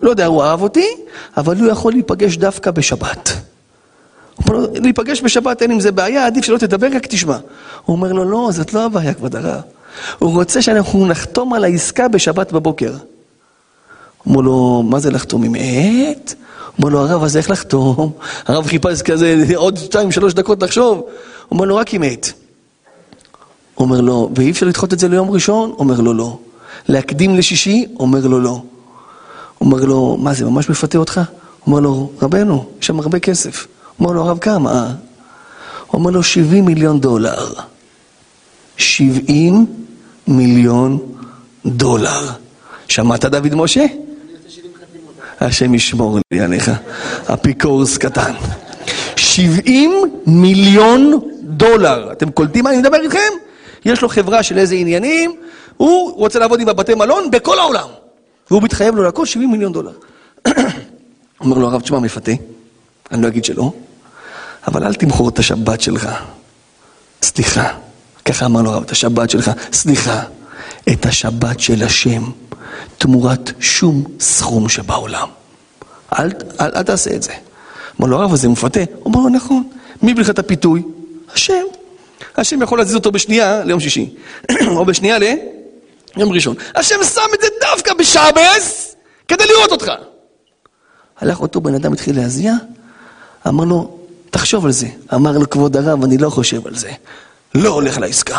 לא יודע, הוא אהב אותי, אבל הוא יכול להיפגש דווקא בשבת. אומר לו, להיפגש בשבת אין עם זה בעיה, עדיף שלא תדבר, רק תשמע. הוא אומר לו, לא, זאת לא הבעיה, כבוד הרב. הוא רוצה שאנחנו נחתום על העסקה בשבת בבוקר. אומר לו, מה זה לחתום עם עט? אומר לו, הרב, אז איך לחתום? הרב חיפש כזה עוד שתיים, שלוש דקות לחשוב. אומר לו, רק עם עט. אומר לו, ואי אפשר לדחות את זה ליום ראשון? אומר לו, לא. להקדים לשישי? אומר לו, לא. אומר לו, מה זה, ממש מפתה אותך? אומר לו, רבנו, יש שם הרבה כסף. אומר לו, הרב, כמה? אומר לו, 70 מיליון דולר. 70 מיליון דולר. שמעת, דוד משה? השם ישמור לי עליך, אפיקורס קטן. 70 מיליון דולר. אתם קולטים מה אני מדבר איתכם? יש לו חברה של איזה עניינים, הוא רוצה לעבוד עם הבתי מלון בכל העולם. והוא מתחייב לו לכל 70 מיליון דולר. אומר לו הרב, תשמע, מפתה, אני לא אגיד שלא, אבל אל תמכור את השבת שלך. סליחה, ככה אמר לו הרב, את השבת שלך, סליחה, את השבת של השם. תמורת שום סכום שבעולם. אל, אל, אל תעשה את זה. אמר לו, הרב הזה מפתה. הוא אמר לו, נכון. מי את הפיתוי? השם. השם יכול להזיז אותו בשנייה ליום שישי, או בשנייה ליום ראשון. השם שם את זה דווקא בשעבס כדי לראות אותך. הלך אותו בן אדם, התחיל להזיע, אמר לו, תחשוב על זה. אמר לו, כבוד הרב, אני לא חושב על זה. לא הולך לעסקה.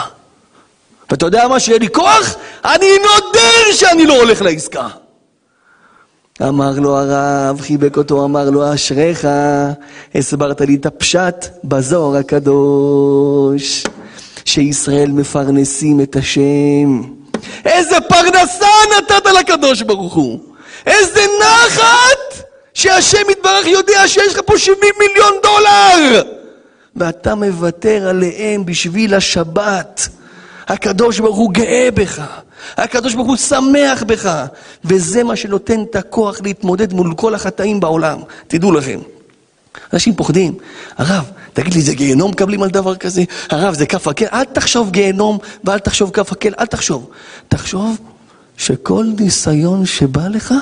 ואתה יודע מה, שיהיה לי כוח? אני נודר שאני לא הולך לעסקה. אמר לו הרב, חיבק אותו, אמר לו, אשריך, הסברת לי את הפשט בזוהר הקדוש, שישראל מפרנסים את השם. איזה פרנסה נתת לקדוש ברוך הוא! איזה נחת שהשם יתברך יודע שיש לך פה 70 מיליון דולר! ואתה מוותר עליהם בשביל השבת. הקדוש ברוך הוא גאה בך, הקדוש ברוך הוא שמח בך, וזה מה שנותן את הכוח להתמודד מול כל החטאים בעולם. תדעו לכם. אנשים פוחדים, הרב, תגיד לי, זה גיהנום מקבלים על דבר כזה? הרב, זה כף הקל? אל תחשוב גיהנום ואל תחשוב כף הקל, אל תחשוב. תחשוב שכל ניסיון שבא לך,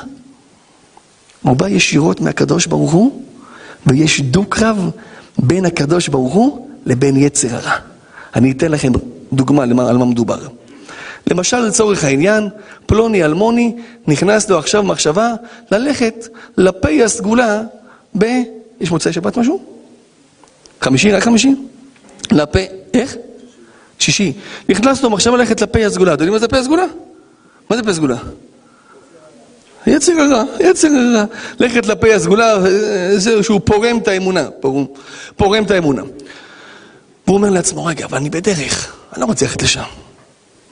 הוא בא ישירות מהקדוש ברוך הוא, ויש דו-קרב בין הקדוש ברוך הוא לבין יצר הרע. אני אתן לכם דוגמה על מה מדובר. למשל, לצורך העניין, פלוני אלמוני נכנס לו עכשיו מחשבה ללכת לפי הסגולה ב... יש מוצאי שבת משהו? חמישי? רק חמישי? לפה... איך? שישי. נכנס לו מחשבה ללכת לפי הסגולה. אתם יודעים מה זה פי הסגולה? מה זה פי הסגולה? יצר הרע, יצר הרע. ללכת לפי הסגולה, זהו שהוא פורם את האמונה. פורם, פורם את האמונה. והוא אומר לעצמו, רגע, אבל אני בדרך, אני לא רוצה ללכת לשם.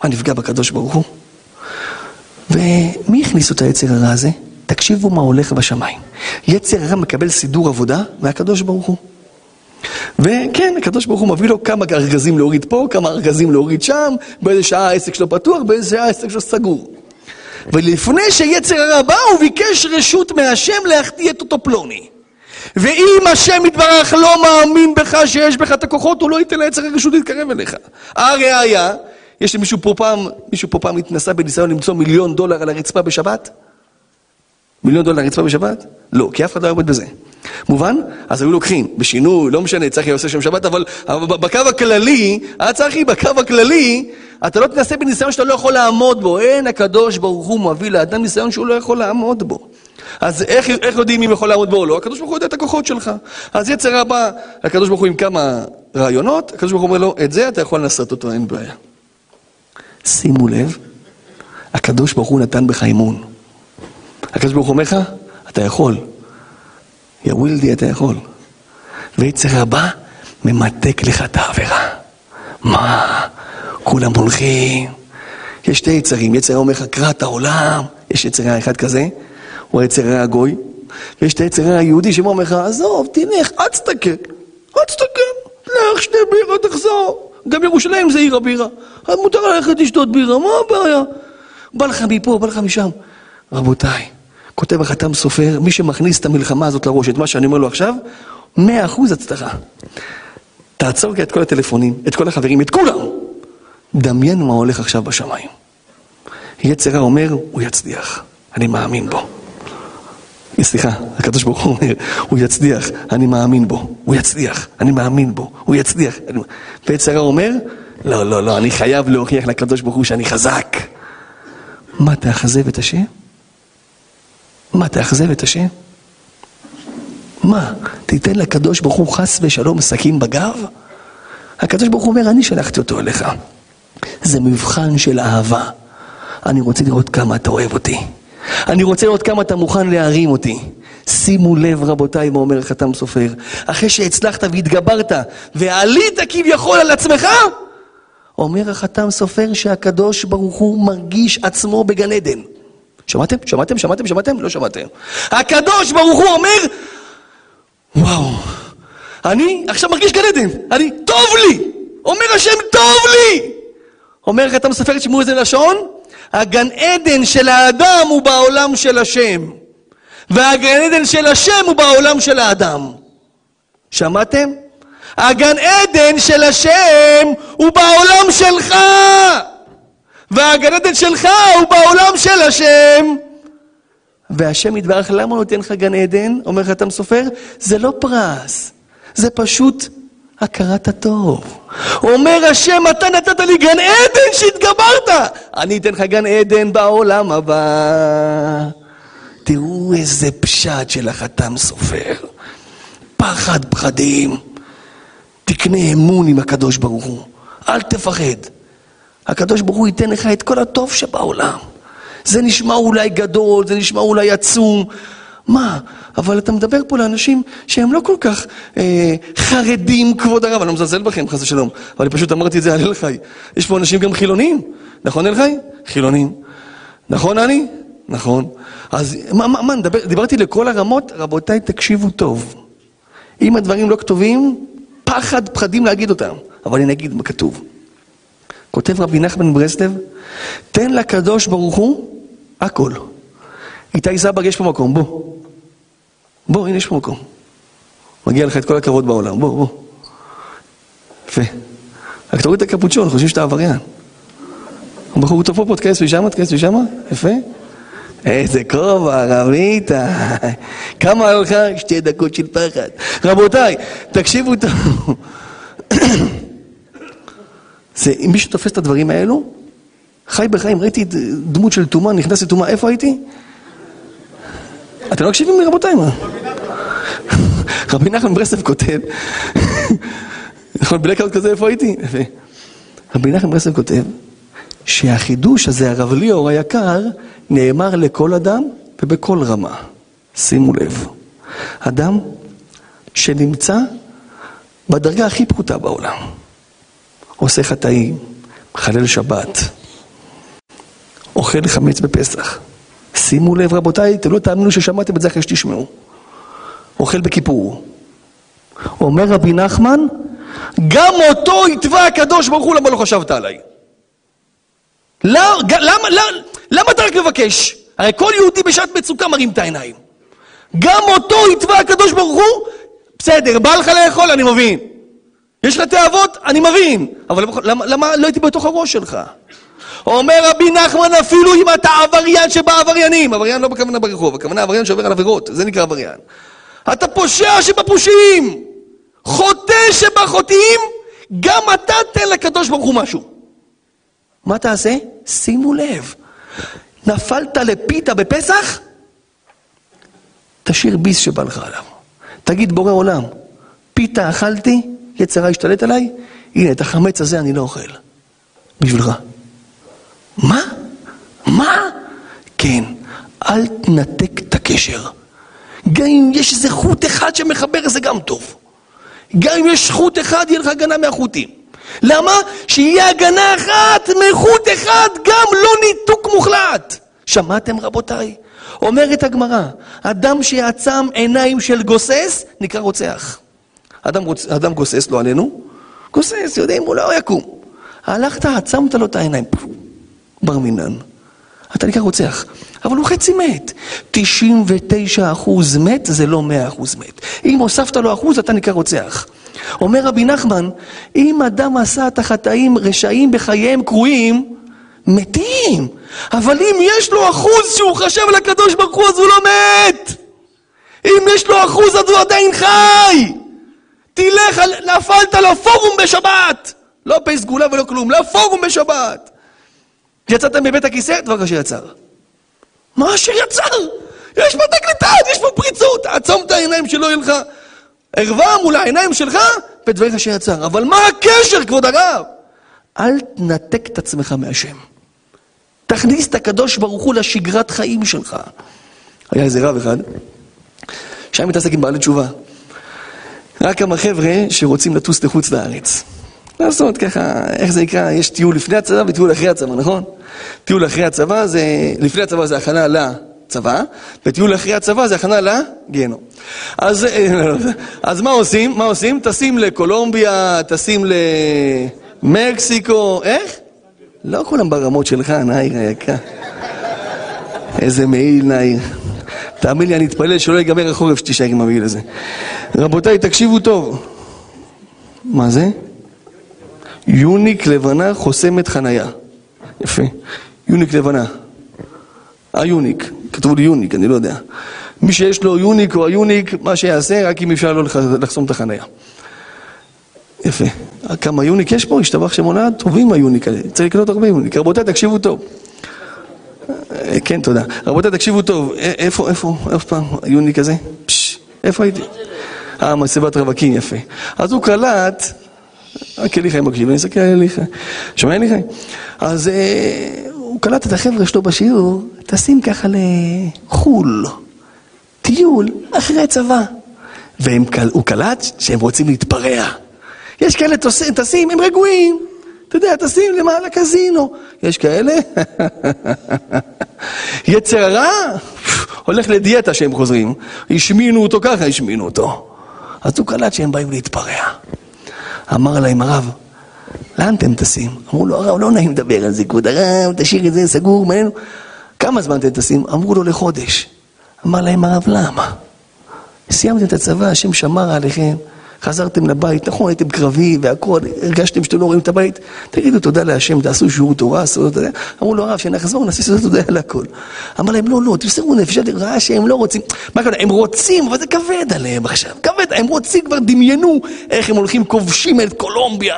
מה, נפגע בקדוש ברוך הוא? ומי הכניס את היצר הרע הזה? תקשיבו מה הולך בשמיים. יצר הרע מקבל סידור עבודה מהקדוש ברוך הוא. וכן, הקדוש ברוך הוא מביא לו כמה ארגזים להוריד פה, כמה ארגזים להוריד שם, באיזה שעה העסק שלו פתוח, באיזה שעה העסק שלו סגור. ולפני שיצר הרע בא, הוא ביקש רשות מהשם להחטיא את אותו פלוני. ואם השם יתברך לא מאמין בך שיש בך את הכוחות, הוא לא ייתן ליצר הרשות להתקרב אליך. הראיה, יש למישהו פה פעם, מישהו פה פעם התנסה בניסיון למצוא מיליון דולר על הרצפה בשבת? מיליון דולר על הרצפה בשבת? לא, כי אף אחד לא עומד בזה. מובן? אז היו לוקחים, בשינוי, לא משנה, צחי עושה שם שבת, אבל בקו הכללי, אה צחי, בקו הכללי, אתה לא תנסה בניסיון שאתה לא יכול לעמוד בו. אין הקדוש ברוך הוא מביא לאדם ניסיון שהוא לא יכול לעמוד בו. אז איך, איך יודעים אם יכול לעמוד בו או לא? הקדוש ברוך הוא יודע את הכוחות שלך. אז יצר הבא, הקדוש ברוך הוא עם כמה רעיונות, הקדוש ברוך הוא אומר לו, את זה אתה יכול לנסות אותו, אין בעיה. שימו לב, הקדוש ברוך הוא נתן בך אמון. הקדוש ברוך הוא אומר לך, אתה יכול. יא ווילדי, אתה יכול. ויצר הבא ממתק לך את העבירה. מה? כולם הולכים. יש שתי יצרים, יצר אומר לך, קרא את העולם. יש יצר אחד כזה, הוא היצר הגוי. ויש את היצר היהודי שאומר לך, עזוב, תלך, אל תסתכל. אל תסתכל. לך שתי בירה, תחזור. גם ירושלים זה עיר הבירה. מותר ללכת לשתות בירה, מה הבעיה? בא לך מפה, בא לך משם. רבותיי, כותב החתם סופר, מי שמכניס את המלחמה הזאת לראש, את מה שאני אומר לו עכשיו, מאה אחוז הצלחה. תעצור את כל הטלפונים, את כל החברים, את כולם. דמיין מה הולך עכשיו בשמיים. יצר אומר, הוא יצליח, אני מאמין בו. סליחה, הקדוש ברוך הוא אומר, הוא יצליח, אני מאמין בו. הוא יצליח, אני מאמין בו. הוא יצליח. ויצר אומר, לא, לא, לא, אני חייב להוכיח לקדוש ברוך הוא שאני חזק. מה, תאכזב את השם? מה, תאכזב את השם? מה, תיתן לקדוש ברוך הוא חס ושלום סכין בגב? הקדוש ברוך הוא אומר, אני שלחתי אותו אליך. זה מבחן של אהבה. אני רוצה לראות כמה אתה אוהב אותי. אני רוצה לראות כמה אתה מוכן להרים אותי. שימו לב, רבותיי, מה אומר חתם סופר. אחרי שהצלחת והתגברת ועלית כביכול על עצמך, אומר החתם סופר שהקדוש ברוך הוא מרגיש עצמו בגן עדן. שמעתם? שמעתם? שמעתם? שמעתם? לא שמעתם. הקדוש ברוך הוא אומר, וואו, אני עכשיו מרגיש גן עדן, אני, טוב לי! אומר השם, טוב לי! אומר חתם סופר, תשמעו איזה לשון, הגן עדן של האדם הוא בעולם של השם, והגן עדן של השם הוא בעולם של האדם. שמעתם? הגן עדן של השם הוא בעולם שלך, והגן עדן שלך הוא בעולם של השם. והשם יתברך, למה הוא נותן לך גן עדן? אומר לך חתם סופר, זה לא פרס, זה פשוט הכרת הטוב. אומר השם, אתה נתת לי גן עדן שהתגברת, אני אתן לך גן עדן בעולם הבא. תראו איזה פשט של החתם סופר. פחד פחדים. תקנה אמון עם הקדוש ברוך הוא. אל תפחד. הקדוש ברוך הוא ייתן לך את כל הטוב שבעולם. זה נשמע אולי גדול, זה נשמע אולי עצום. מה? אבל אתה מדבר פה לאנשים שהם לא כל כך אה, חרדים, כבוד הרב, אני לא מזלזל בכם, חס ושלום, אבל אני פשוט אמרתי את זה על אלחי. יש פה אנשים גם חילונים, נכון אלחי? חילונים. נכון אני? נכון. אז מה, מה, מה נדבר, דיברתי לכל הרמות, רבותיי, תקשיבו טוב. אם הדברים לא כתובים, פחד, פחדים להגיד אותם, אבל אני אגיד מה כתוב. כותב רבי נחמן ברסלב, תן לקדוש ברוך הוא הכל. איתי זבג, יש פה מקום, בוא. בוא, הנה יש פה מקום. מגיע לך את כל הכבוד בעולם, בוא, בוא. יפה. רק תוריד את הקפוצ'ון, חושבים שאתה עבריין. הבחור טוב פה, תכנס משם, תכנס משם, יפה. איזה כובע, רבית. כמה לך? שתי דקות של פחד. רבותיי, תקשיבו טוב. זה, אם מישהו תופס את הדברים האלו, חי בחיים, ראיתי דמות של טומאה, נכנס לטומאה, איפה הייתי? אתם לא מקשיבים לי רבותיי, מה? רבי נחמן ברסלב כותב, נכון, בלקאוט כזה, איפה הייתי? רבי נחמן ברסלב כותב, שהחידוש הזה, הרב ליאור היקר, נאמר לכל אדם ובכל רמה. שימו לב, אדם שנמצא בדרגה הכי פחותה בעולם, עושה חטאים, מחלל שבת, אוכל חמץ בפסח. שימו לב רבותיי, אתם לא תאמינו ששמעתם את זה אחרי שתשמעו. אוכל בכיפור. אומר רבי נחמן, גם אותו יתבע הקדוש ברוך הוא למה לא חשבת עליי. למה, למה, למה, למה אתה רק מבקש? הרי כל יהודי בשעת מצוקה מרים את העיניים. גם אותו יתבע הקדוש ברוך הוא, בסדר, בא לך לאכול, אני מבין. יש לך תאוות, אני מבין. אבל למה, למה לא הייתי בתוך הראש שלך? אומר רבי נחמן, אפילו אם אתה עבריין שבעבריינים, עבריין לא בכוונה ברחוב, הכוונה עבריין שעובר על עבירות, זה נקרא עבריין. אתה פושע שבפושעים, חוטא שבחוטאים, גם אתה תן לקדוש ברוך הוא משהו. מה תעשה? שימו לב, נפלת לפיתה בפסח? תשאיר ביס שבא לך עליו. תגיד בורא עולם, פיתה אכלתי, יצרה השתלט עליי, הנה את החמץ הזה אני לא אוכל. בשבילך. מה? מה? כן, אל תנתק את הקשר. גם אם יש איזה חוט אחד שמחבר, זה גם טוב. גם אם יש חוט אחד, יהיה לך הגנה מהחוטים. למה? שיהיה הגנה אחת מחוט אחד, גם לא ניתוק מוחלט. שמעתם רבותיי? אומרת הגמרא, אדם שיעצם עיניים של גוסס, נקרא רוצח. אדם, רוצ... אדם גוסס, לא עלינו, גוסס, יודעים, הוא לא יקום. הלכת, עצמת לו את העיניים, בר מינן. אתה נקרא רוצח, אבל הוא חצי מת. 99 אחוז מת זה לא 100 אחוז מת. אם הוספת לו אחוז, אתה נקרא רוצח. אומר רבי נחמן, אם אדם עשה את החטאים רשעים בחייהם קרויים, מתים. אבל אם יש לו אחוז שהוא חשב על הקדוש ברוך הוא, אז הוא לא מת. אם יש לו אחוז, אז הוא עדיין חי. תלך, נפלת לפורום בשבת. לא פי סגולה ולא כלום, לפורום בשבת. יצאתם מבית הכיסא, דבר אשר יצר. מה אשר יצר? יש פה תקליטן, יש פה פריצות, עצום את העיניים שלא יהיה לך ערווה מול העיניים שלך, ודבריך אשר יצר. אבל מה הקשר, כבוד הרב? אל תנתק את עצמך מהשם. תכניס את הקדוש ברוך הוא לשגרת חיים שלך. היה איזה רב אחד, שהיה מתעסק עם בעלי תשובה. רק כמה חבר'ה שרוצים לטוס לחוץ לארץ. לעשות ככה, איך זה נקרא, יש טיול לפני הצבא וטיול אחרי הצבא, נכון? טיול אחרי הצבא זה, לפני הצבא זה הכנה לצבא, וטיול אחרי הצבא זה הכנה לגיהנום. אז, אה, אז מה עושים? מה עושים? טסים לקולומביה, טסים למקסיקו, איך? לא כולם ברמות שלך, נאיר היקר. איזה מעיל נאיר. תאמין לי, אני אתפלל שלא ייגמר החורף שתישאר עם המעיל הזה. רבותיי, תקשיבו טוב. מה זה? יוניק לבנה חוסמת חנייה. יפה. יוניק לבנה. היוניק. כתבו לי יוניק, אני לא יודע. מי שיש לו יוניק או היוניק, מה שיעשה, רק אם אפשר לא לחסום את החנייה. יפה. כמה יוניק יש פה? השתבח שמונה? טובים היוניק האלה. צריך לקנות הרבה יוניק. רבותיי, תקשיבו טוב. אה, כן, תודה. רבותיי, תקשיבו טוב. איפה, איפה, איפה פעם היוניק הזה? איפה הייתי? אה, מסיבת רווקים, יפה. אז הוא קלט... רק אליחי מקשיב, אני אסתכל על אליחי. שומע אליחי? אז אה, הוא קלט את החבר'ה שלו בשיעור, טסים ככה לחו"ל, טיול, אחרי צבא. והוא קלט שהם רוצים להתפרע. יש כאלה טסים, הם רגועים. אתה יודע, טסים למעלה קזינו. יש כאלה, יצר הרע, הולך לדיאטה שהם חוזרים. השמינו אותו ככה, השמינו אותו. אז הוא קלט שהם באים להתפרע. אמר להם הרב, לאן אתם טסים? אמרו לו, הרב, לא נעים לדבר על זה, כבוד הרב, תשאיר את זה סגור, מעניין. כמה זמן אתם טסים? אמרו לו, לחודש. אמר להם הרב, למה? סיימתם את הצבא, השם שמר עליכם, חזרתם לבית, נכון, הייתם קרבי והכל, הרגשתם שאתם לא רואים את הבית, תגידו תודה להשם, תעשו שיעור תורה, עשו תודה. אמרו לו, הרב, שנחזור, נעשה תודה על הכל. אמר להם, לא, לא, תמסרו נפש, ראה שהם לא רוצים. מה קורה? הם רוצים, אבל זה כבד עליהם עכשיו, כבד, הם רוצים, כבר דמיינו איך הם הולכים כובשים את קולומביה.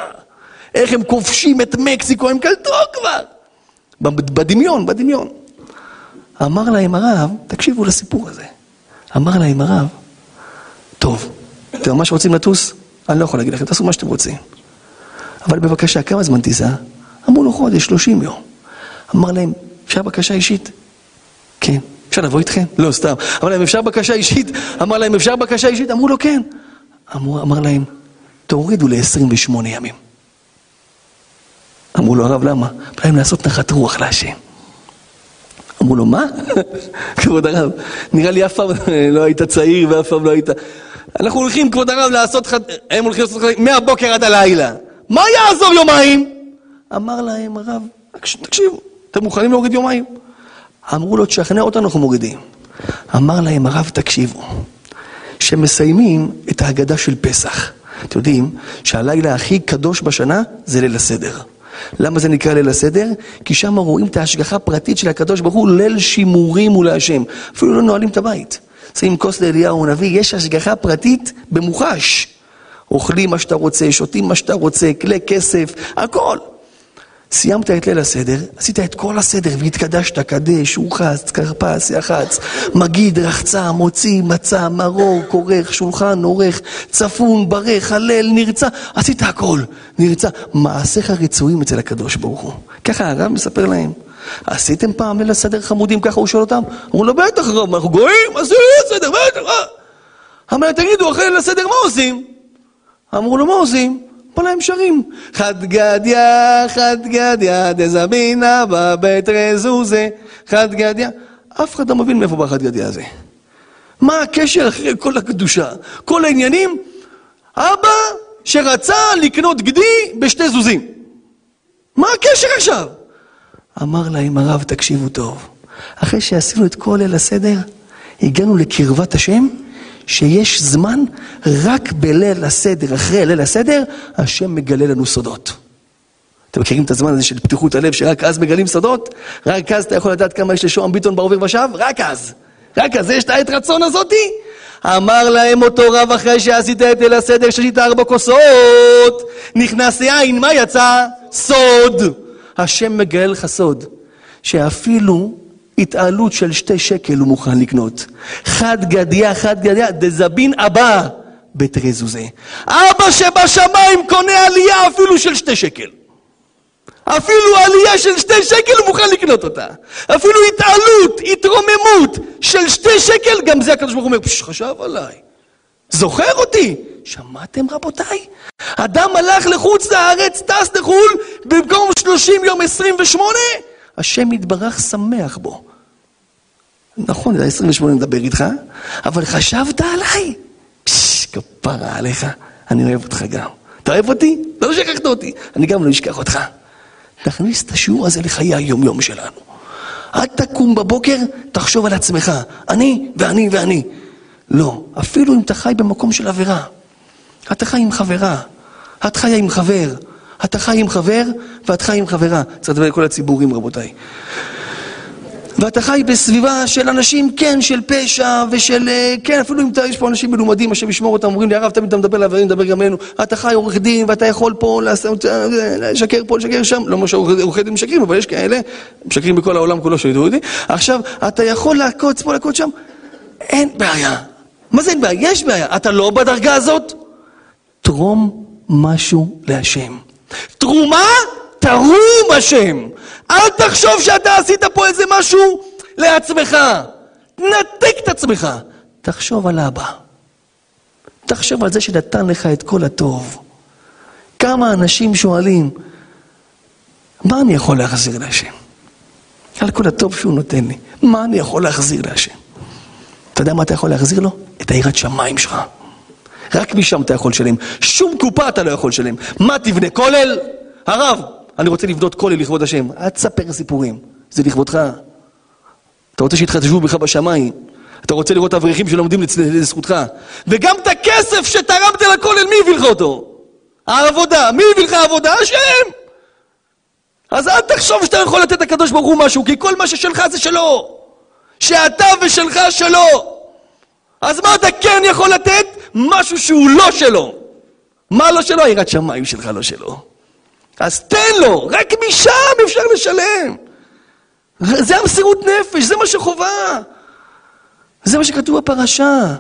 איך הם כובשים את מקסיקו, הם קלטו כבר. בדמיון, בדמיון. אמר להם הרב, תקשיבו לסיפור הזה. אמר להם הרב, טוב, אתם ממש רוצים לטוס? אני לא יכול להגיד לכם, תעשו מה שאתם רוצים. אבל בבקשה, כמה זמן תיסע? אמרו לו חודש, 30 יום. אמר להם, אפשר בקשה אישית? כן. אפשר לבוא איתכם? לא, סתם. אמר להם, אפשר בקשה אישית? אמר להם, אפשר בקשה אישית? אמרו לו, כן. אמר, אמר להם, תורידו ל-28 ימים. אמרו לו, הרב, למה? בא להם לעשות נחת רוח להשם. אמרו לו, מה? כבוד הרב, נראה לי אף פעם לא היית צעיר ואף פעם לא היית... אנחנו הולכים, כבוד הרב, לעשות חד... הם הולכים לעשות חד... מהבוקר עד הלילה. מה יעזור יומיים? אמר להם הרב, תקשיבו, אתם מוכנים להוריד יומיים? אמרו לו, תשכנע אותנו, אנחנו מורידים. אמר להם הרב, תקשיבו, שמסיימים את ההגדה של פסח. אתם יודעים שהלילה הכי קדוש בשנה זה ליל הסדר. למה זה נקרא ליל הסדר? כי שם רואים את ההשגחה הפרטית של הקדוש ברוך הוא, ליל שימורים הוא להשם. אפילו לא נועלים את הבית. שמים כוס לאליהו הנביא, יש השגחה פרטית במוחש. אוכלים מה שאתה רוצה, שותים מה שאתה רוצה, כלי כסף, הכל. סיימת את ליל הסדר, עשית את כל הסדר והתקדשת, קדש, הורחץ, כרפס, יחץ, מגיד, רחצה, מוציא, מצה, מרור, כורך, שולחן, עורך, צפון, ברך, הלל, נרצה, עשית הכל, נרצה. מעשיך רצויים אצל הקדוש ברוך הוא. ככה הרב מספר להם. עשיתם פעם ליל הסדר חמודים? ככה הוא שואל אותם. אמרו לו, בטח רב, אנחנו גויים, עשינו ליל הסדר, בטח. אמר, תגידו, אחרי ליל הסדר מה עושים? אמרו לו, מה עושים? פה להם שרים. חד גדיא, חד גדיא, דזמינה בבית רזוזה, חד גדיא. אף אחד לא מבין מאיפה בא חד גדיא הזה. מה הקשר אחרי כל הקדושה? כל העניינים? אבא שרצה לקנות גדי בשתי זוזים. מה הקשר עכשיו? אמר להם הרב, תקשיבו טוב, אחרי שעשינו את כל ליל הסדר, הגענו לקרבת השם, שיש זמן רק בליל הסדר, אחרי ליל הסדר, השם מגלה לנו סודות. אתם מכירים את הזמן הזה של פתיחות הלב, שרק אז מגלים סודות? רק אז אתה יכול לדעת כמה יש לשוהם ביטון בעובר ושב? רק אז. רק אז יש את העת רצון הזאתי? אמר להם אותו רב אחרי שעשית את ליל הסדר, ששית ארבע כוסות, נכנס יין, מה יצא? סוד. השם מגלה לך סוד, שאפילו התעלות של שתי שקל הוא מוכן לקנות. חד גדיה, חד גדיה, דזבין אבא בתרזוזה. אבא שבשמיים קונה עלייה אפילו של שתי שקל. אפילו עלייה של שתי שקל הוא מוכן לקנות אותה. אפילו התעלות, התרוממות של שתי שקל, גם זה הקדוש ברוך הוא אומר, פשש, חשב עליי. זוכר אותי? שמעתם רבותיי? אדם הלך לחוץ לארץ, טס לחו"ל, במקום 30 יום 28, השם יתברך שמח בו. נכון, זה 28 מדבר איתך, אבל חשבת עליי? פשש, כפרה עליך, אני אוהב אותך גם. אתה אוהב אותי? לא שכחת אותי, אני גם לא אשכח אותך. תכניס את השיעור הזה לחיי היום-יום שלנו. אל תקום בבוקר, תחשוב על עצמך. אני ואני ואני. לא, אפילו אם אתה חי במקום של עבירה. אתה חי עם חברה, את חיה עם חבר, אתה חי עם חבר ואת חי עם חברה. צריך לדבר לכל הציבורים רבותיי. ואתה חי בסביבה של אנשים, כן, של פשע ושל, אה, כן, אפילו אם יש פה אנשים מלומדים, השם ישמור אותם, אומרים לי, הרב, תמיד אתה מדבר לעברים, מדבר גם אלינו. אתה חי עורך דין ואתה יכול פה אה, לשקר פה, לשקר שם, לא אומר שעורכי דין משקרים, אבל יש כאלה, משקרים בכל העולם כולו שידעו אותי. עכשיו, אתה יכול לעקוץ פה, לעקוץ שם, אין בעיה. מה זה אין בעיה? יש בעיה. אתה לא בדרגה הזאת? תרום משהו להשם. תרומה. תרום השם. אל תחשוב שאתה עשית פה איזה משהו לעצמך. תנתק את עצמך. תחשוב על אבא. תחשוב על זה שנתן לך את כל הטוב. כמה אנשים שואלים, מה אני יכול להחזיר להשם? על כל הטוב שהוא נותן לי, מה אני יכול להחזיר להשם? אתה יודע מה אתה יכול להחזיר לו? את היראת שמיים שלך. רק משם אתה יכול לשלם. שום קופה אתה לא יכול לשלם. מה תבנה? כולל? הרב, אני רוצה לבנות כולל לכבוד השם. אל תספר סיפורים, זה לכבודך. אתה רוצה שיתחשבו בך בשמיים. אתה רוצה לראות אברכים שלומדים לזכותך. וגם את הכסף שתרמת לכולל, מי הביא לך אותו? העבודה. מי הביא לך עבודה? השם! אז אל תחשוב שאתה יכול לתת לקדוש ברוך הוא משהו, כי כל מה ששלך זה שלו. שאתה ושלך שלו. אז מה אתה כן יכול לתת? משהו שהוא לא שלו. מה לא שלו? יראת שמיים שלך לא שלו. אז תן לו, רק משם אפשר לשלם. זה המסירות נפש, זה מה שחובה. זה מה שכתוב בפרשה.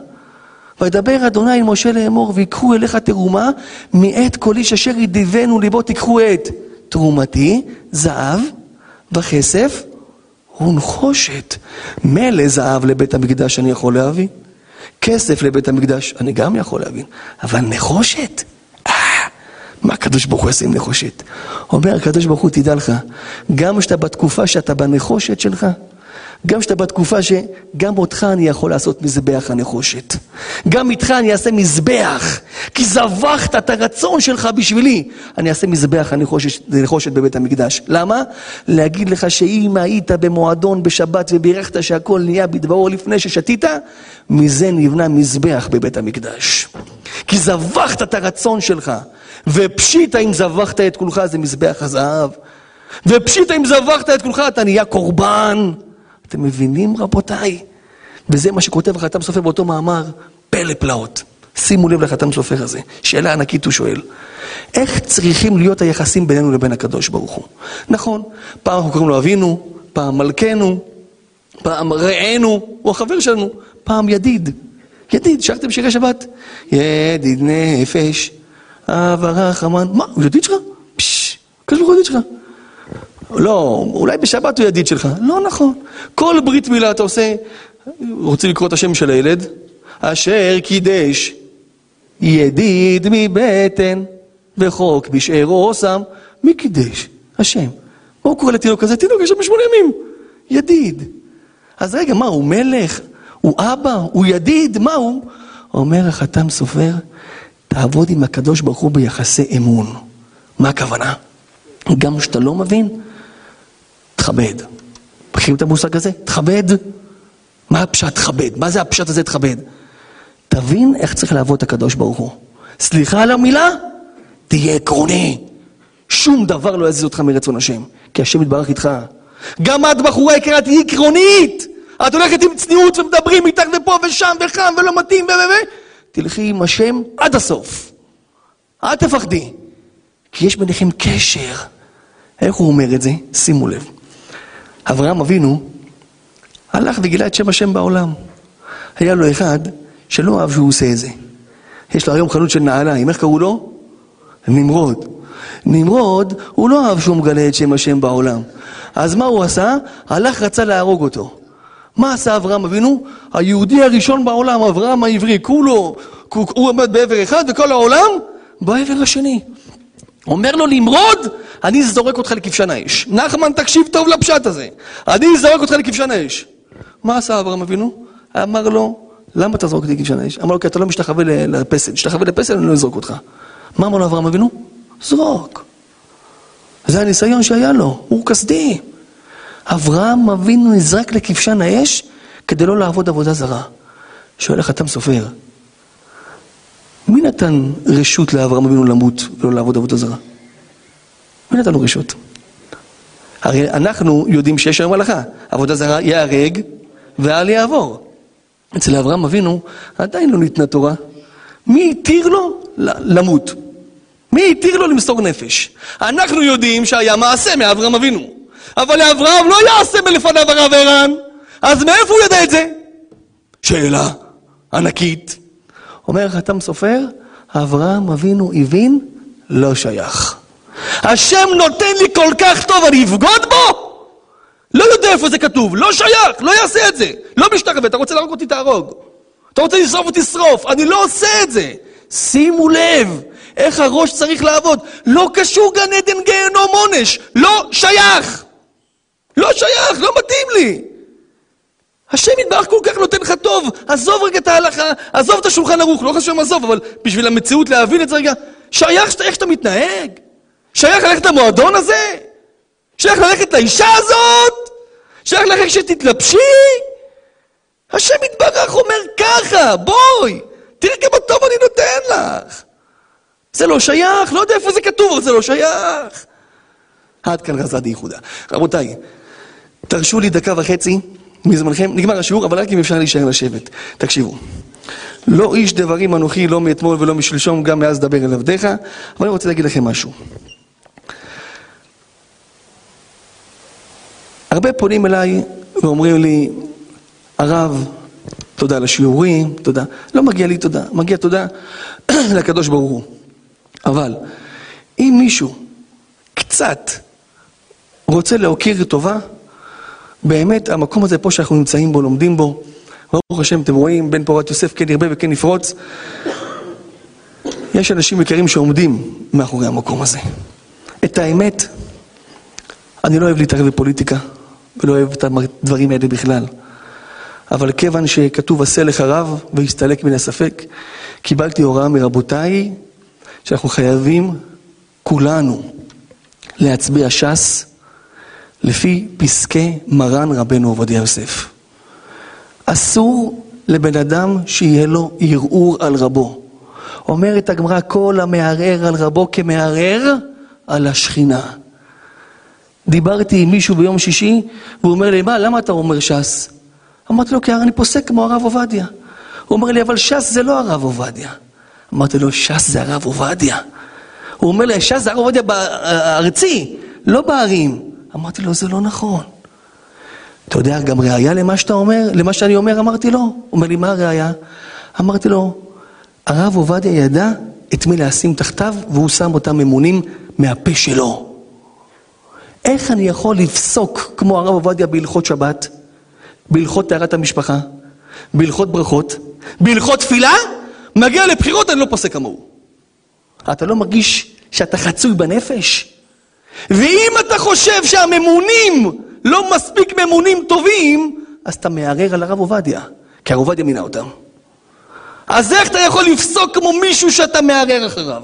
וידבר אדוני אל משה לאמור, ויקחו אליך תרומה, מאת כל איש אשר ידיבנו ליבו תיקחו את תרומתי, זהב וכסף ונחושת. מילא זהב לבית המקדש אני יכול להביא, כסף לבית המקדש אני גם יכול להבין, אבל נחושת? אה, מה הקדוש ברוך הוא יעשה עם נחושת? אומר הקדוש ברוך הוא, תדע לך, גם כשאתה בתקופה שאתה בנחושת שלך, גם שאתה בתקופה שגם אותך אני יכול לעשות מזבח הנחושת. גם איתך אני אעשה מזבח, כי זבחת את הרצון שלך בשבילי. אני אעשה מזבח הנחושת, הנחושת בבית המקדש. למה? להגיד לך שאם היית במועדון בשבת ובירכת שהכל נהיה בדברו לפני ששתית, מזה נבנה מזבח בבית המקדש. כי זבחת את הרצון שלך, ופשיטא אם זבחת את כולך זה מזבח הזהב. ופשיטא אם זבחת את כולך אתה נהיה קורבן. אתם מבינים רבותיי? וזה מה שכותב החתם סופר באותו מאמר, פלא פלאות. שימו לב לחתם סופר הזה, שאלה ענקית הוא שואל. איך צריכים להיות היחסים בינינו לבין הקדוש ברוך הוא? נכון, פעם אנחנו קוראים לו אבינו, פעם מלכנו, פעם רענו, הוא החבר שלנו, פעם ידיד. ידיד, שרתם שירי שבת? ידיד נפש, אב הרחמן, מה, הוא ידיד שלך? פשש, הקדוש ברוך הוא ידיד שלך. לא, אולי בשבת הוא ידיד שלך. לא נכון. כל ברית מילה אתה עושה, רוצה לקרוא את השם של הילד? אשר קידש ידיד מבטן וחוק בשארו שם. מי קידש? השם. מה הוא קורא לתינוק הזה? תינוק יש שם שמונה ימים. ידיד. אז רגע, מה, הוא מלך? הוא אבא? הוא ידיד? מה הוא? אומר החתם סופר, תעבוד עם הקדוש ברוך הוא ביחסי אמון. מה הכוונה? גם כשאתה לא מבין, תכבד. מכירים את המושג הזה? תכבד. מה הפשט תכבד? מה זה הפשט הזה תכבד? תבין איך צריך לעבוד את הקדוש ברוך הוא. סליחה על המילה? תהיה עקרוני. שום דבר לא יזיז אותך מרצון השם, כי השם יתברך איתך. גם את, בחורה יקרה, תהיי עקרונית. את הולכת עם צניעות ומדברים איתך ופה ושם וחם ולא מתאים ו... ו... תלכי עם השם עד הסוף. אל תפחדי, כי יש ביניכם קשר. איך הוא אומר את זה? שימו לב. אברהם אבינו הלך וגילה את שם השם בעולם. היה לו אחד שלא אהב שהוא עושה את זה. יש לו היום חנות של נעליים, איך קראו לו? נמרוד. נמרוד, הוא לא אהב שהוא מגלה את שם השם בעולם. אז מה הוא עשה? הלך רצה להרוג אותו. מה עשה אברהם אבינו? היהודי הראשון בעולם, אברהם העברי, כולו, הוא עמד בעבר אחד וכל העולם בעבר השני. אומר לו נמרוד, אני זורק אותך לכבשן האש. נחמן, תקשיב טוב לפשט הזה. אני זורק אותך לכבשן האש. מה עשה אברהם אבינו? אמר לו, למה אתה זורק אותי לכבשן האש? אמר לו, כי אתה לא משתחווה לפסל. תשתחווה לפסל, אני לא אזרוק אותך. מה אמר לו אברהם אבינו? זרוק. זה הניסיון שהיה לו, הוא כסדי. אברהם אבינו נזרק לכבשן האש כדי לא לעבוד עבודה זרה. שואל החתם סופר, מי נתן רשות לאברהם אבינו למות ולא לעבוד עבודה זרה? מי נתן לו רשות? הרי אנחנו יודעים שיש היום הלכה, עבודה זרה ייהרג ואל יעבור. אצל אברהם אבינו עדיין לא ניתנה תורה. מי התיר לו למות? מי התיר לו למסור נפש? אנחנו יודעים שהיה מעשה מאברהם אבינו. אבל לאברהם לא יעשה מלפניו הרב ערן. אז מאיפה הוא יודע את זה? שאלה ענקית. אומר חתם סופר, אברהם אבינו הבין, לא שייך. השם נותן לי כל כך טוב, אני אבגוד בו? לא יודע איפה זה כתוב, לא שייך, לא יעשה את זה. לא משתחווה, אתה רוצה להרוג אותי, תהרוג. אתה רוצה לשרוף אותי, שרוף. אני לא עושה את זה. שימו לב, איך הראש צריך לעבוד. לא קשור גן עדן גיהנום עונש. לא שייך. לא שייך, לא מתאים לי. השם יתברך כל כך נותן לך טוב, עזוב רגע את ההלכה, עזוב את השולחן ערוך, לא חשוב עזוב, אבל בשביל המציאות להבין את זה רגע, שייך איך שאתה מתנהג? שייך ללכת למועדון הזה? שייך ללכת לאישה הזאת? שייך ללכת שתתלבשי? השם יתברך אומר ככה, בואי, תראי כמה טוב אני נותן לך. זה לא שייך, לא יודע איפה זה כתוב, אבל זה לא שייך. עד כאן רזד ייחודה. רבותיי, תרשו לי דקה וחצי מזמנכם, נגמר השיעור, אבל רק אם אפשר להישאר לשבת. תקשיבו. לא איש דברים אנוכי, לא מאתמול ולא משלשום, גם מאז דבר אל עבדיך, אבל אני רוצה להגיד לכם משהו. הרבה פונים אליי ואומרים לי, הרב, תודה על השיעורים, תודה. לא מגיע לי תודה, מגיע תודה לקדוש ברוך הוא. אבל אם מישהו קצת רוצה להוקיר טובה, באמת המקום הזה פה שאנחנו נמצאים בו, לומדים בו, ברוך השם, אתם רואים, בן פורת יוסף כן ירבה וכן יפרוץ. יש אנשים יקרים שעומדים מאחורי המקום הזה. את האמת, אני לא אוהב להתערב בפוליטיקה, ולא אוהב את הדברים האלה בכלל. אבל כיוון שכתוב עשה לך רב והסתלק מן הספק, קיבלתי הוראה מרבותיי שאנחנו חייבים כולנו להצביע ש"ס לפי פסקי מרן רבנו עובדיה יוסף. אסור לבן אדם שיהיה לו ערעור על רבו. אומרת הגמרא, כל המערער על רבו כמערער על השכינה. דיברתי עם מישהו ביום שישי, והוא אומר לי, מה, למה אתה אומר ש"ס? אמרתי לו, כי אני פוסק כמו הרב עובדיה. הוא אומר לי, אבל ש"ס זה לא הרב עובדיה. אמרתי לו, ש"ס זה הרב עובדיה. הוא אומר לי, ש"ס זה הרב עובדיה בארצי, לא בערים. אמרתי לו, זה לא נכון. אתה יודע גם ראייה למה שאתה אומר, למה שאני אומר? אמרתי לו. הוא אומר לי, מה הראייה? אמרתי לו, הרב עובדיה ידע את מי לשים תחתיו, והוא שם אותם ממונים מהפה שלו. איך אני יכול לפסוק כמו הרב עובדיה בהלכות שבת, בהלכות טהרת המשפחה, בהלכות ברכות, בהלכות תפילה? מגיע לבחירות, אני לא פוסק כמוהו. אתה לא מרגיש שאתה חצוי בנפש? ואם אתה חושב שהממונים לא מספיק ממונים טובים, אז אתה מערער על הרב עובדיה, כי הרב עובדיה מינה אותם. אז איך אתה יכול לפסוק כמו מישהו שאתה מערער אחריו?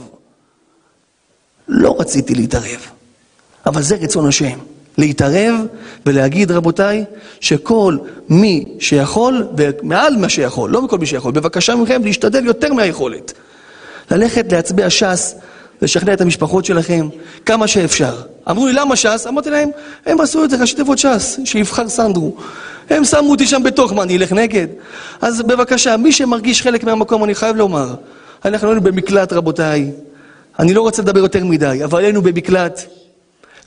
לא רציתי להתערב, אבל זה רצון השם. להתערב ולהגיד, רבותיי, שכל מי שיכול, ומעל מה שיכול, לא מכל מי שיכול, בבקשה מכם להשתדל יותר מהיכולת. ללכת להצביע ש"ס לשכנע את המשפחות שלכם כמה שאפשר. אמרו לי, למה ש"ס? אמרתי להם, הם עשו את זה ראשי תיבות ש"ס, שיבחר סנדרו. הם שמו אותי שם בתוך, מה, אני אלך נגד? אז בבקשה, מי שמרגיש חלק מהמקום, אני חייב לומר, אנחנו היינו במקלט, רבותיי. אני לא רוצה לדבר יותר מדי, אבל היינו במקלט.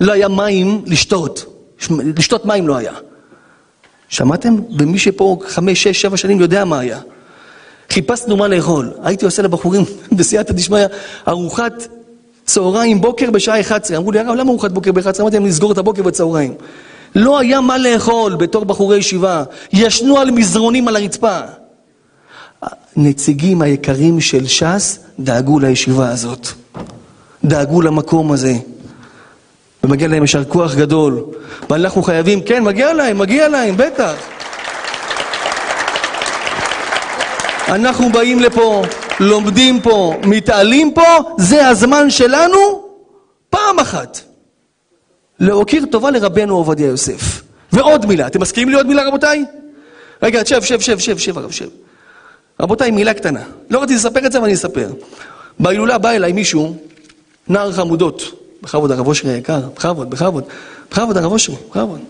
לא היה מים לשתות. לשתות מים לא היה. שמעתם? ומי שפה חמש, שש, שבע שנים יודע מה היה. חיפשנו מה לאכול. הייתי עושה לבחורים בסייעתא דשמיא ארוחת צהריים בוקר בשעה 11. אמרו לי, הרב, למה ארוחת בוקר ב-11? אמרתי להם, נסגור את הבוקר בצהריים. לא היה מה לאכול בתור בחורי ישיבה. ישנו על מזרונים על הרצפה. הנציגים היקרים של ש"ס דאגו לישיבה הזאת. דאגו למקום הזה. ומגיע להם יישר כוח גדול. ואנחנו חייבים, כן, מגיע להם, מגיע להם, בטח. אנחנו באים לפה, לומדים פה, מתעלים פה, זה הזמן שלנו פעם אחת. להוקיר טובה לרבנו עובדיה יוסף. ועוד מילה, אתם מסכימים לי עוד מילה רבותיי? רגע, שב, שב, שב, שב, שב, הרב, שב. רבותיי, מילה קטנה. לא רציתי לספר את זה, אבל אני אספר. בהילולה בא אליי מישהו, נער חמודות, בכבוד הרב אושרי היקר, בכבוד, בכבוד, בכבוד הרב אושרי, בכבוד.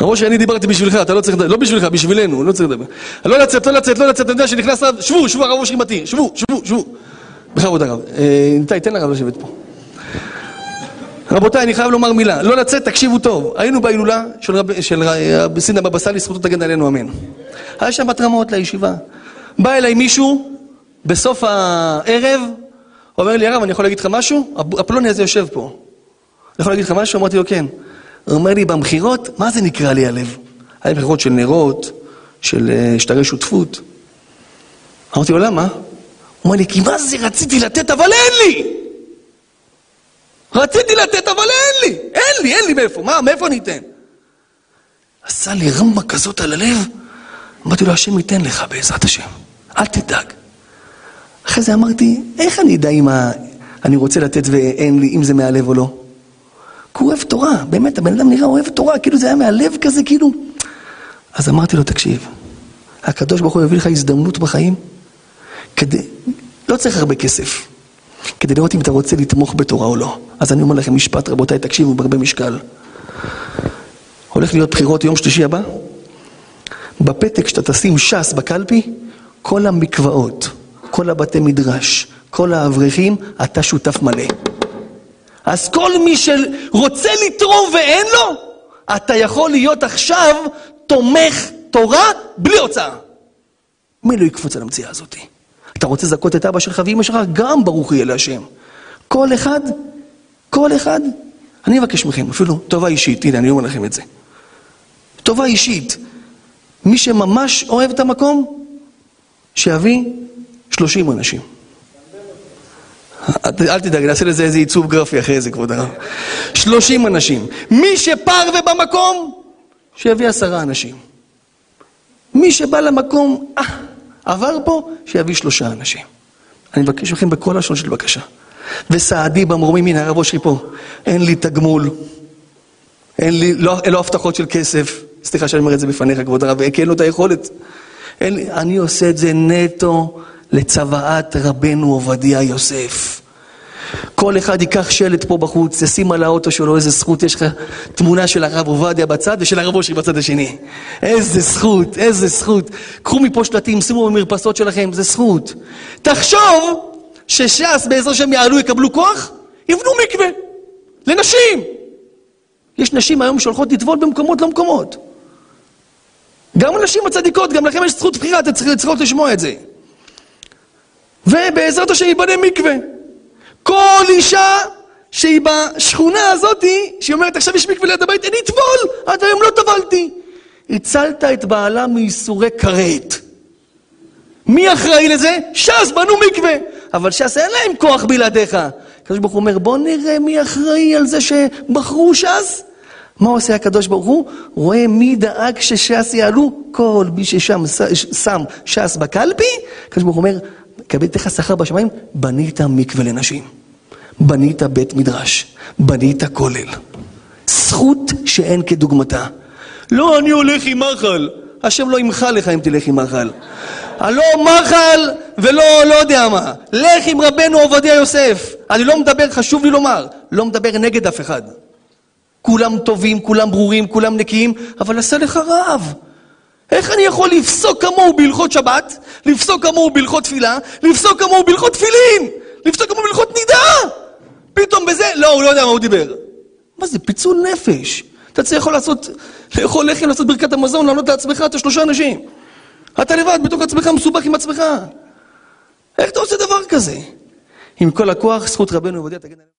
הרב שאני דיברתי בשבילך, אתה לא צריך לדבר, לא בשבילך, בשבילנו, לא צריך לדבר. לא לצאת, לא לצאת, לא לצאת, אתה יודע שנכנס רב, שבו, שבו, הרב אושרי מתיר, שבו, שבו, שבו. בכבוד הרב. ניתאי, תן לרב לשבת פה. רבותיי, אני חייב לומר מילה, לא לצאת, תקשיבו טוב. היינו בהילולה של רב, של רב סינדה בבא סאלי, זכותו תגן עלינו, אמן. היה שם בת רמות לישיבה. בא אליי מישהו, בסוף הערב, אומר לי, הרב, אני יכול להגיד לך משהו? הפלוני הזה יושב פה. אני יכול להגיד לך משהו? אמרתי לו, כן. אומר לי, במכירות, מה זה נקרא לי הלב? היה מכירות של נרות, של אה, שטרי שותפות. אמרתי לו, למה? הוא אומר לי, כי מה זה רציתי לתת, אבל אין לי! רציתי לתת, אבל אין לי! אין לי, אין לי מאיפה. מה, מאיפה אני אתן? עשה לי רמבה כזאת על הלב, אמרתי לו, השם ייתן לך בעזרת השם. אל תדאג. אחרי זה אמרתי, איך אני אדע אם אני רוצה לתת ואין לי, אם זה מהלב או לא? כי הוא אוהב תורה, באמת, הבן אדם נראה אוהב תורה, כאילו זה היה מהלב כזה, כאילו... אז אמרתי לו, תקשיב, הקדוש ברוך הוא יביא לך הזדמנות בחיים, כדי... לא צריך הרבה כסף, כדי לראות אם אתה רוצה לתמוך בתורה או לא. אז אני אומר לכם משפט, רבותיי, תקשיבו בהרבה משקל. הולך להיות בחירות יום שלישי הבא? בפתק שאתה תשים ש"ס בקלפי, כל המקוואות, כל הבתי מדרש, כל האברכים, אתה שותף מלא. אז כל מי שרוצה לתרום ואין לו, אתה יכול להיות עכשיו תומך תורה בלי הוצאה. מי לא יקפוץ על המציאה הזאת? אתה רוצה לזכות את אבא שלך ואמא שלך? גם ברוך יהיה להשם. כל אחד, כל אחד, אני אבקש מכם, אפילו טובה אישית, הנה אני אומר לכם את זה. טובה אישית. מי שממש אוהב את המקום, שיביא 30 אנשים. אל תדאג, נעשה לזה איזה עיצוב גרפי אחרי זה, כבוד הרב. 30 אנשים. מי שפר ובמקום, שיביא עשרה אנשים. מי שבא למקום, אה, עבר פה, שיביא שלושה אנשים. אני מבקש מכם בכל לשון של בקשה. וסעדי במרומים, הנה הרב אושרי פה, אין לי תגמול, אין לי, לא, לא הבטחות של כסף, סליחה שאני אומר את זה בפניך, כבוד הרב, כי אין לו את היכולת. אין, אני עושה את זה נטו לצוואת רבנו עובדיה יוסף. כל אחד ייקח שלט פה בחוץ, ישים על האוטו שלו איזה זכות, יש לך תמונה של הרב עובדיה בצד ושל הרב אושרי בצד השני. איזה זכות, איזה זכות. קחו מפה שלטים, שימו במרפסות שלכם, זה זכות. תחשוב שש"ס בעזר השם יעלו, יקבלו כוח, יבנו מקווה. לנשים. יש נשים היום שהולכות לטבול במקומות לא מקומות. גם הנשים הצדיקות, גם לכם יש זכות בחירה, אתם צריכות לשמוע את זה. ובעזרת השם ייבנה מקווה. כל אישה שהיא בשכונה הזאתי, שהיא אומרת עכשיו יש מקווה ליד הבית, אני אטבול, עד היום לא טבלתי. הצלת את בעלה מייסורי כרת. מי אחראי לזה? ש"ס, בנו מקווה. אבל ש"ס אין להם כוח בלעדיך. הקדוש ברוך הוא אומר, בוא נראה מי אחראי על זה שבחרו ש"ס. מה עושה הקדוש ברוך הוא? רואה מי דאג שש"ס יעלו? כל מי ששם שם ש"ס בקלפי, הקדוש ברוך הוא אומר, קבל לך שכר בשמיים, בנית מקווה לנשים. בנית בית מדרש. בנית כולל. זכות שאין כדוגמתה. לא, אני הולך עם מחל. השם לא ימחל לך אם תלך עם מחל. הלא מחל ולא לא יודע מה. לך עם רבנו עובדיה יוסף. אני לא מדבר, חשוב לי לומר, לא מדבר נגד אף אחד. כולם טובים, כולם ברורים, כולם נקיים, אבל עשה לך רעב. איך אני יכול לפסוק כמוהו בהלכות שבת, לפסוק כמוהו בהלכות תפילה, לפסוק כמוהו בהלכות תפילין, לפסוק כמוהו בהלכות נידה? פתאום בזה, לא, הוא לא יודע מה הוא דיבר. מה זה, פיצול נפש. אתה צריך יכול לעשות, לאכול לחם, לעשות ברכת המזון, לענות לעצמך, אתה שלושה אנשים. אתה לבד, בתוך עצמך, מסובך עם עצמך. איך אתה עושה דבר כזה? עם כל הכוח, זכות רבנו עובדיה תגן עלינו.